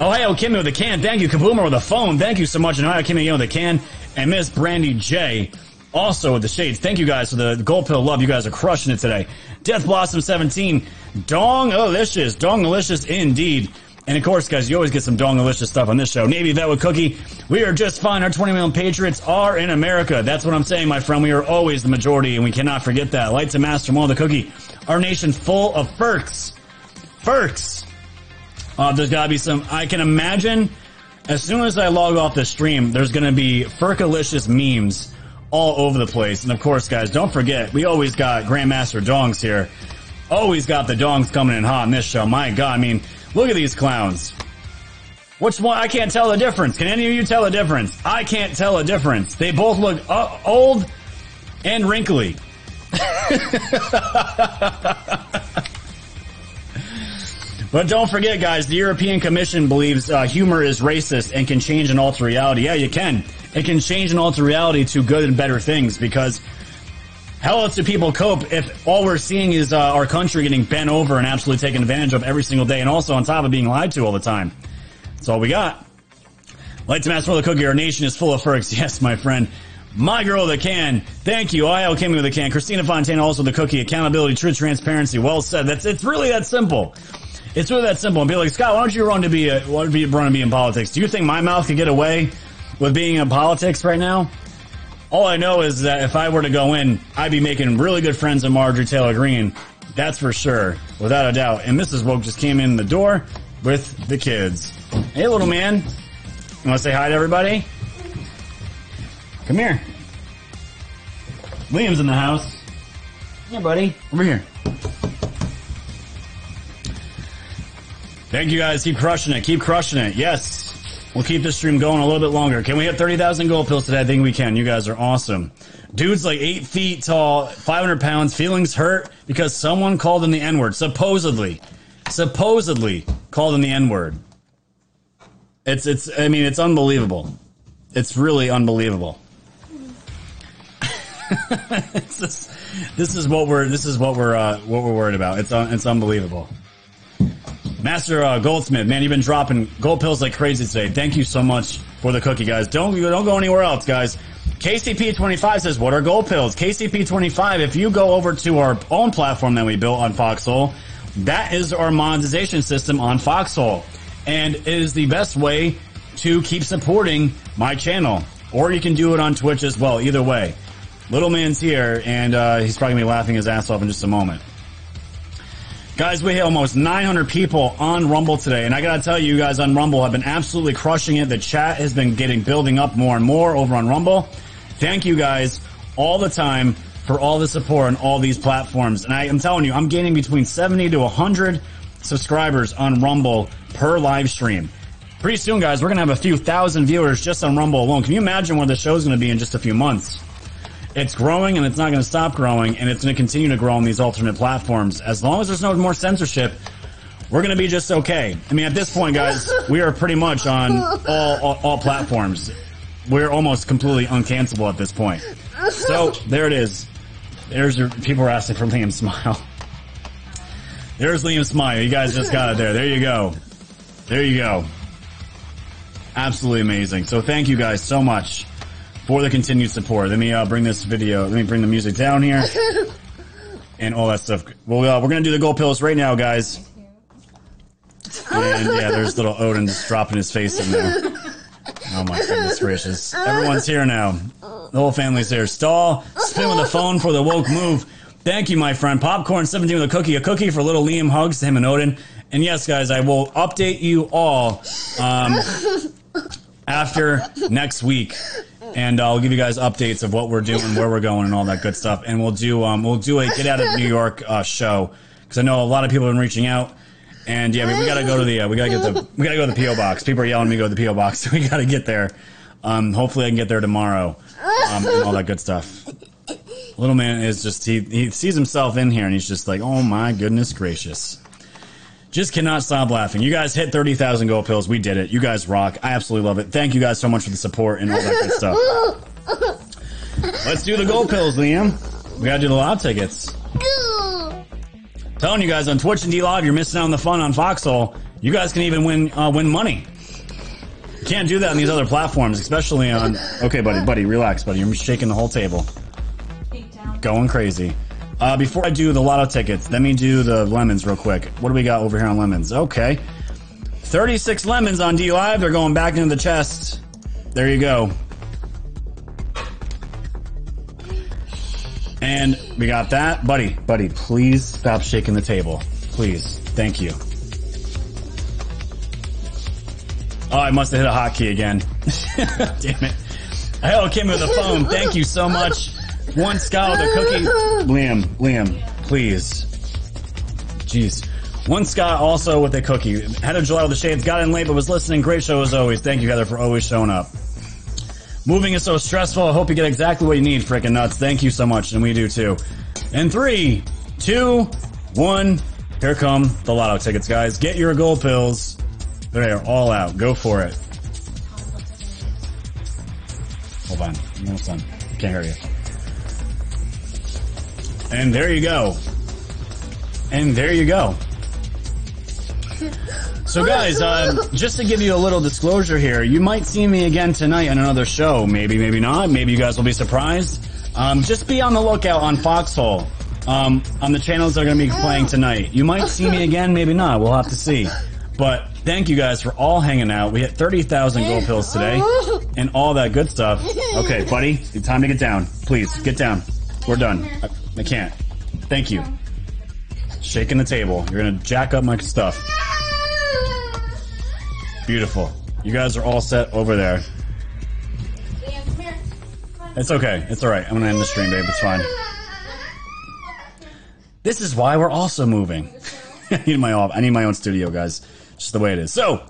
Ohio oh, Kimmy with a can. Thank you. Kaboomer with a phone. Thank you so much. And Ohio Kimmy again with a can. And Miss Brandy J also with the shades. Thank you guys for the gold pill love. You guys are crushing it today. Death Blossom 17. Dong-alicious. Dong-alicious indeed. And of course, guys, you always get some dong-alicious stuff on this show. Navy Vet with Cookie. We are just fine. Our 20 million patriots are in America. That's what I'm saying, my friend. We are always the majority, and we cannot forget that. Light to Master Mo the Cookie. Our nation full of Ferks. Ferks. Uh, there's gotta be some, I can imagine as soon as I log off the stream, there's gonna be Ferkalicious memes all over the place. And of course, guys, don't forget, we always got Grandmaster Dongs here. Always got the Dongs coming in hot in this show. My God, I mean, look at these clowns. Which one? I can't tell the difference. Can any of you tell the difference? I can't tell a difference. They both look uh, old and wrinkly. [LAUGHS] But don't forget, guys, the European Commission believes uh, humor is racist and can change and alter reality. Yeah, you can. It can change and alter reality to good and better things because How else do people cope if all we're seeing is uh, our country getting bent over and absolutely taken advantage of every single day, and also on top of being lied to all the time? That's all we got. Light to Master for the Cookie, our nation is full of perks. [LAUGHS] Yes, my friend. My girl the can. Thank you. IL Kimmy with the can. Christina Fontana also the cookie. Accountability, truth, transparency. Well said. That's it's really that simple. It's really that simple. And be like, Scott, why don't you run to be a, why don't you run to be in politics? Do you think my mouth could get away with being in politics right now? All I know is that if I were to go in, I'd be making really good friends with Marjorie Taylor Greene. That's for sure, without a doubt. And Mrs. Woke just came in the door with the kids. Hey, little man. You want to say hi to everybody? Come here. Liam's in the house. Yeah, buddy. Over here. Thank you guys. Keep crushing it. Keep crushing it. Yes. We'll keep this stream going a little bit longer. Can we hit 30,000 gold pills today? I think we can. You guys are awesome. Dude's like eight feet tall, 500 pounds, feelings hurt because someone called him the N word. Supposedly. Supposedly called him the N word. It's, it's, I mean, it's unbelievable. It's really unbelievable. [LAUGHS] just, this is what we're, this is what we're, uh, what we're worried about. It's, un, it's unbelievable. Master uh, Goldsmith, man, you've been dropping gold pills like crazy today. Thank you so much for the cookie, guys. Don't don't go anywhere else, guys. KCP25 says, what are gold pills? KCP25, if you go over to our own platform that we built on Foxhole, that is our monetization system on Foxhole. And it is the best way to keep supporting my channel. Or you can do it on Twitch as well. Either way. Little man's here, and uh, he's probably to be laughing his ass off in just a moment. Guys, we hit almost 900 people on Rumble today, and I gotta tell you, guys on Rumble have been absolutely crushing it. The chat has been getting building up more and more over on Rumble. Thank you guys all the time for all the support on all these platforms. And I am telling you, I'm gaining between 70 to 100 subscribers on Rumble per live stream. Pretty soon, guys, we're gonna have a few thousand viewers just on Rumble alone. Can you imagine where the show's gonna be in just a few months? It's growing and it's not going to stop growing and it's going to continue to grow on these alternate platforms. As long as there's no more censorship, we're going to be just okay. I mean, at this point, guys, we are pretty much on all, all, all platforms. We're almost completely uncancelable at this point. So there it is. There's your people are asking for Liam Smile. There's Liam Smile. You guys just got it there. There you go. There you go. Absolutely amazing. So thank you guys so much for the continued support. Let me uh, bring this video. Let me bring the music down here [LAUGHS] and all that stuff. Well, uh, we're gonna do the gold pills right now, guys. And yeah, there's little Odin just dropping his face in there. [LAUGHS] Oh my goodness gracious! Everyone's here now. The whole family's here. Stall, spin with the phone for the woke move. Thank you, my friend. Popcorn 17 with a cookie. A cookie for little Liam hugs to him and Odin. And yes, guys, I will update you all um, after next week and I'll give you guys updates of what we're doing, where we're going, and all that good stuff. And we'll do um, we'll do a get out of New York uh, show because I know a lot of people have been reaching out. And yeah, we, we got to go to the uh, we got to get the we got to go to the PO box. People are yelling me to go to the PO box, [LAUGHS] we got to get there. Um, hopefully, I can get there tomorrow, um, and all that good stuff. Little man is just he he sees himself in here, and he's just like, oh my goodness gracious. Just cannot stop laughing. You guys hit 30,000 gold pills. We did it. You guys rock. I absolutely love it. Thank you guys so much for the support and all that good stuff. [LAUGHS] Let's do the gold pills, Liam. We gotta do the live tickets. Telling you guys on Twitch and D Live, you're missing out on the fun on Foxhole. You guys can even win uh, win money. You can't do that on these other platforms, especially on. Okay, buddy, buddy, relax, buddy. You're shaking the whole table. Going crazy. Uh, before I do the lotto tickets, let me do the lemons real quick. What do we got over here on lemons? Okay. 36 lemons on D Live. They're going back into the chest. There you go. And we got that. Buddy, buddy, please stop shaking the table. Please. Thank you. Oh, I must have hit a hotkey again. [LAUGHS] Damn it. I Hello, Kim with the phone. Thank you so much. One Scott with a cookie. Liam, Liam, please. Jeez. One Scott also with a cookie. Head of July with the Shades. Got in late but was listening. Great show as always. Thank you, Heather, for always showing up. Moving is so stressful. I hope you get exactly what you need, freaking nuts. Thank you so much, and we do too. And three, two, one, here come the lotto tickets, guys. Get your gold pills. They are all out. Go for it. Hold on. I'm almost done. Can't hear you. And there you go. And there you go. So guys, uh, just to give you a little disclosure here, you might see me again tonight on another show. Maybe, maybe not. Maybe you guys will be surprised. Um, just be on the lookout on Foxhole. Um, on the channels that are going to be playing tonight. You might see me again, maybe not. We'll have to see. But thank you guys for all hanging out. We hit 30,000 gold pills today and all that good stuff. Okay, buddy, time to get down. Please, get down. We're done. I, can't. Thank you. Shaking the table. You're to jack up my stuff. Beautiful. You guys are all set over there. It's okay. It's alright. I'm going to end the stream, babe. It's fine. This is why we're also moving. [LAUGHS] I need my off. I need my own studio, guys. Just the way it is. So,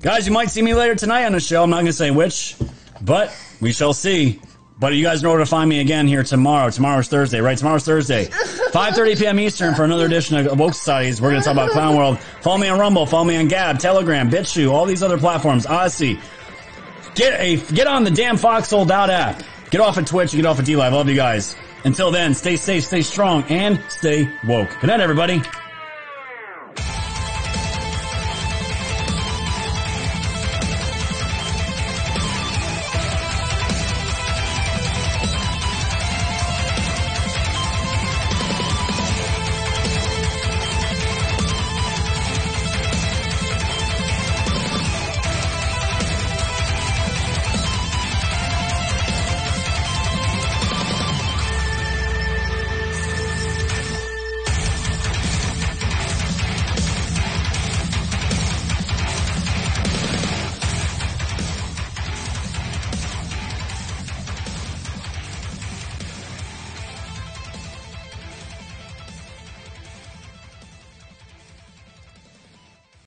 guys, you might see me later tonight on the show. I'm not to say which, but we shall see. But you guys know where to find me again here tomorrow. Tomorrow's Thursday, right? Tomorrow's Thursday, [LAUGHS] 5:30 p.m. Eastern for another edition of Woke Societies. We're going to talk about Clown World. Follow me on Rumble. Follow me on Gab, Telegram, BitChute, all these other platforms. Odysee. Get a get on the damn Foxhole app. Get off of Twitch. Get off of D Live. Love you guys. Until then, stay safe, stay strong, and stay woke. Good night, everybody.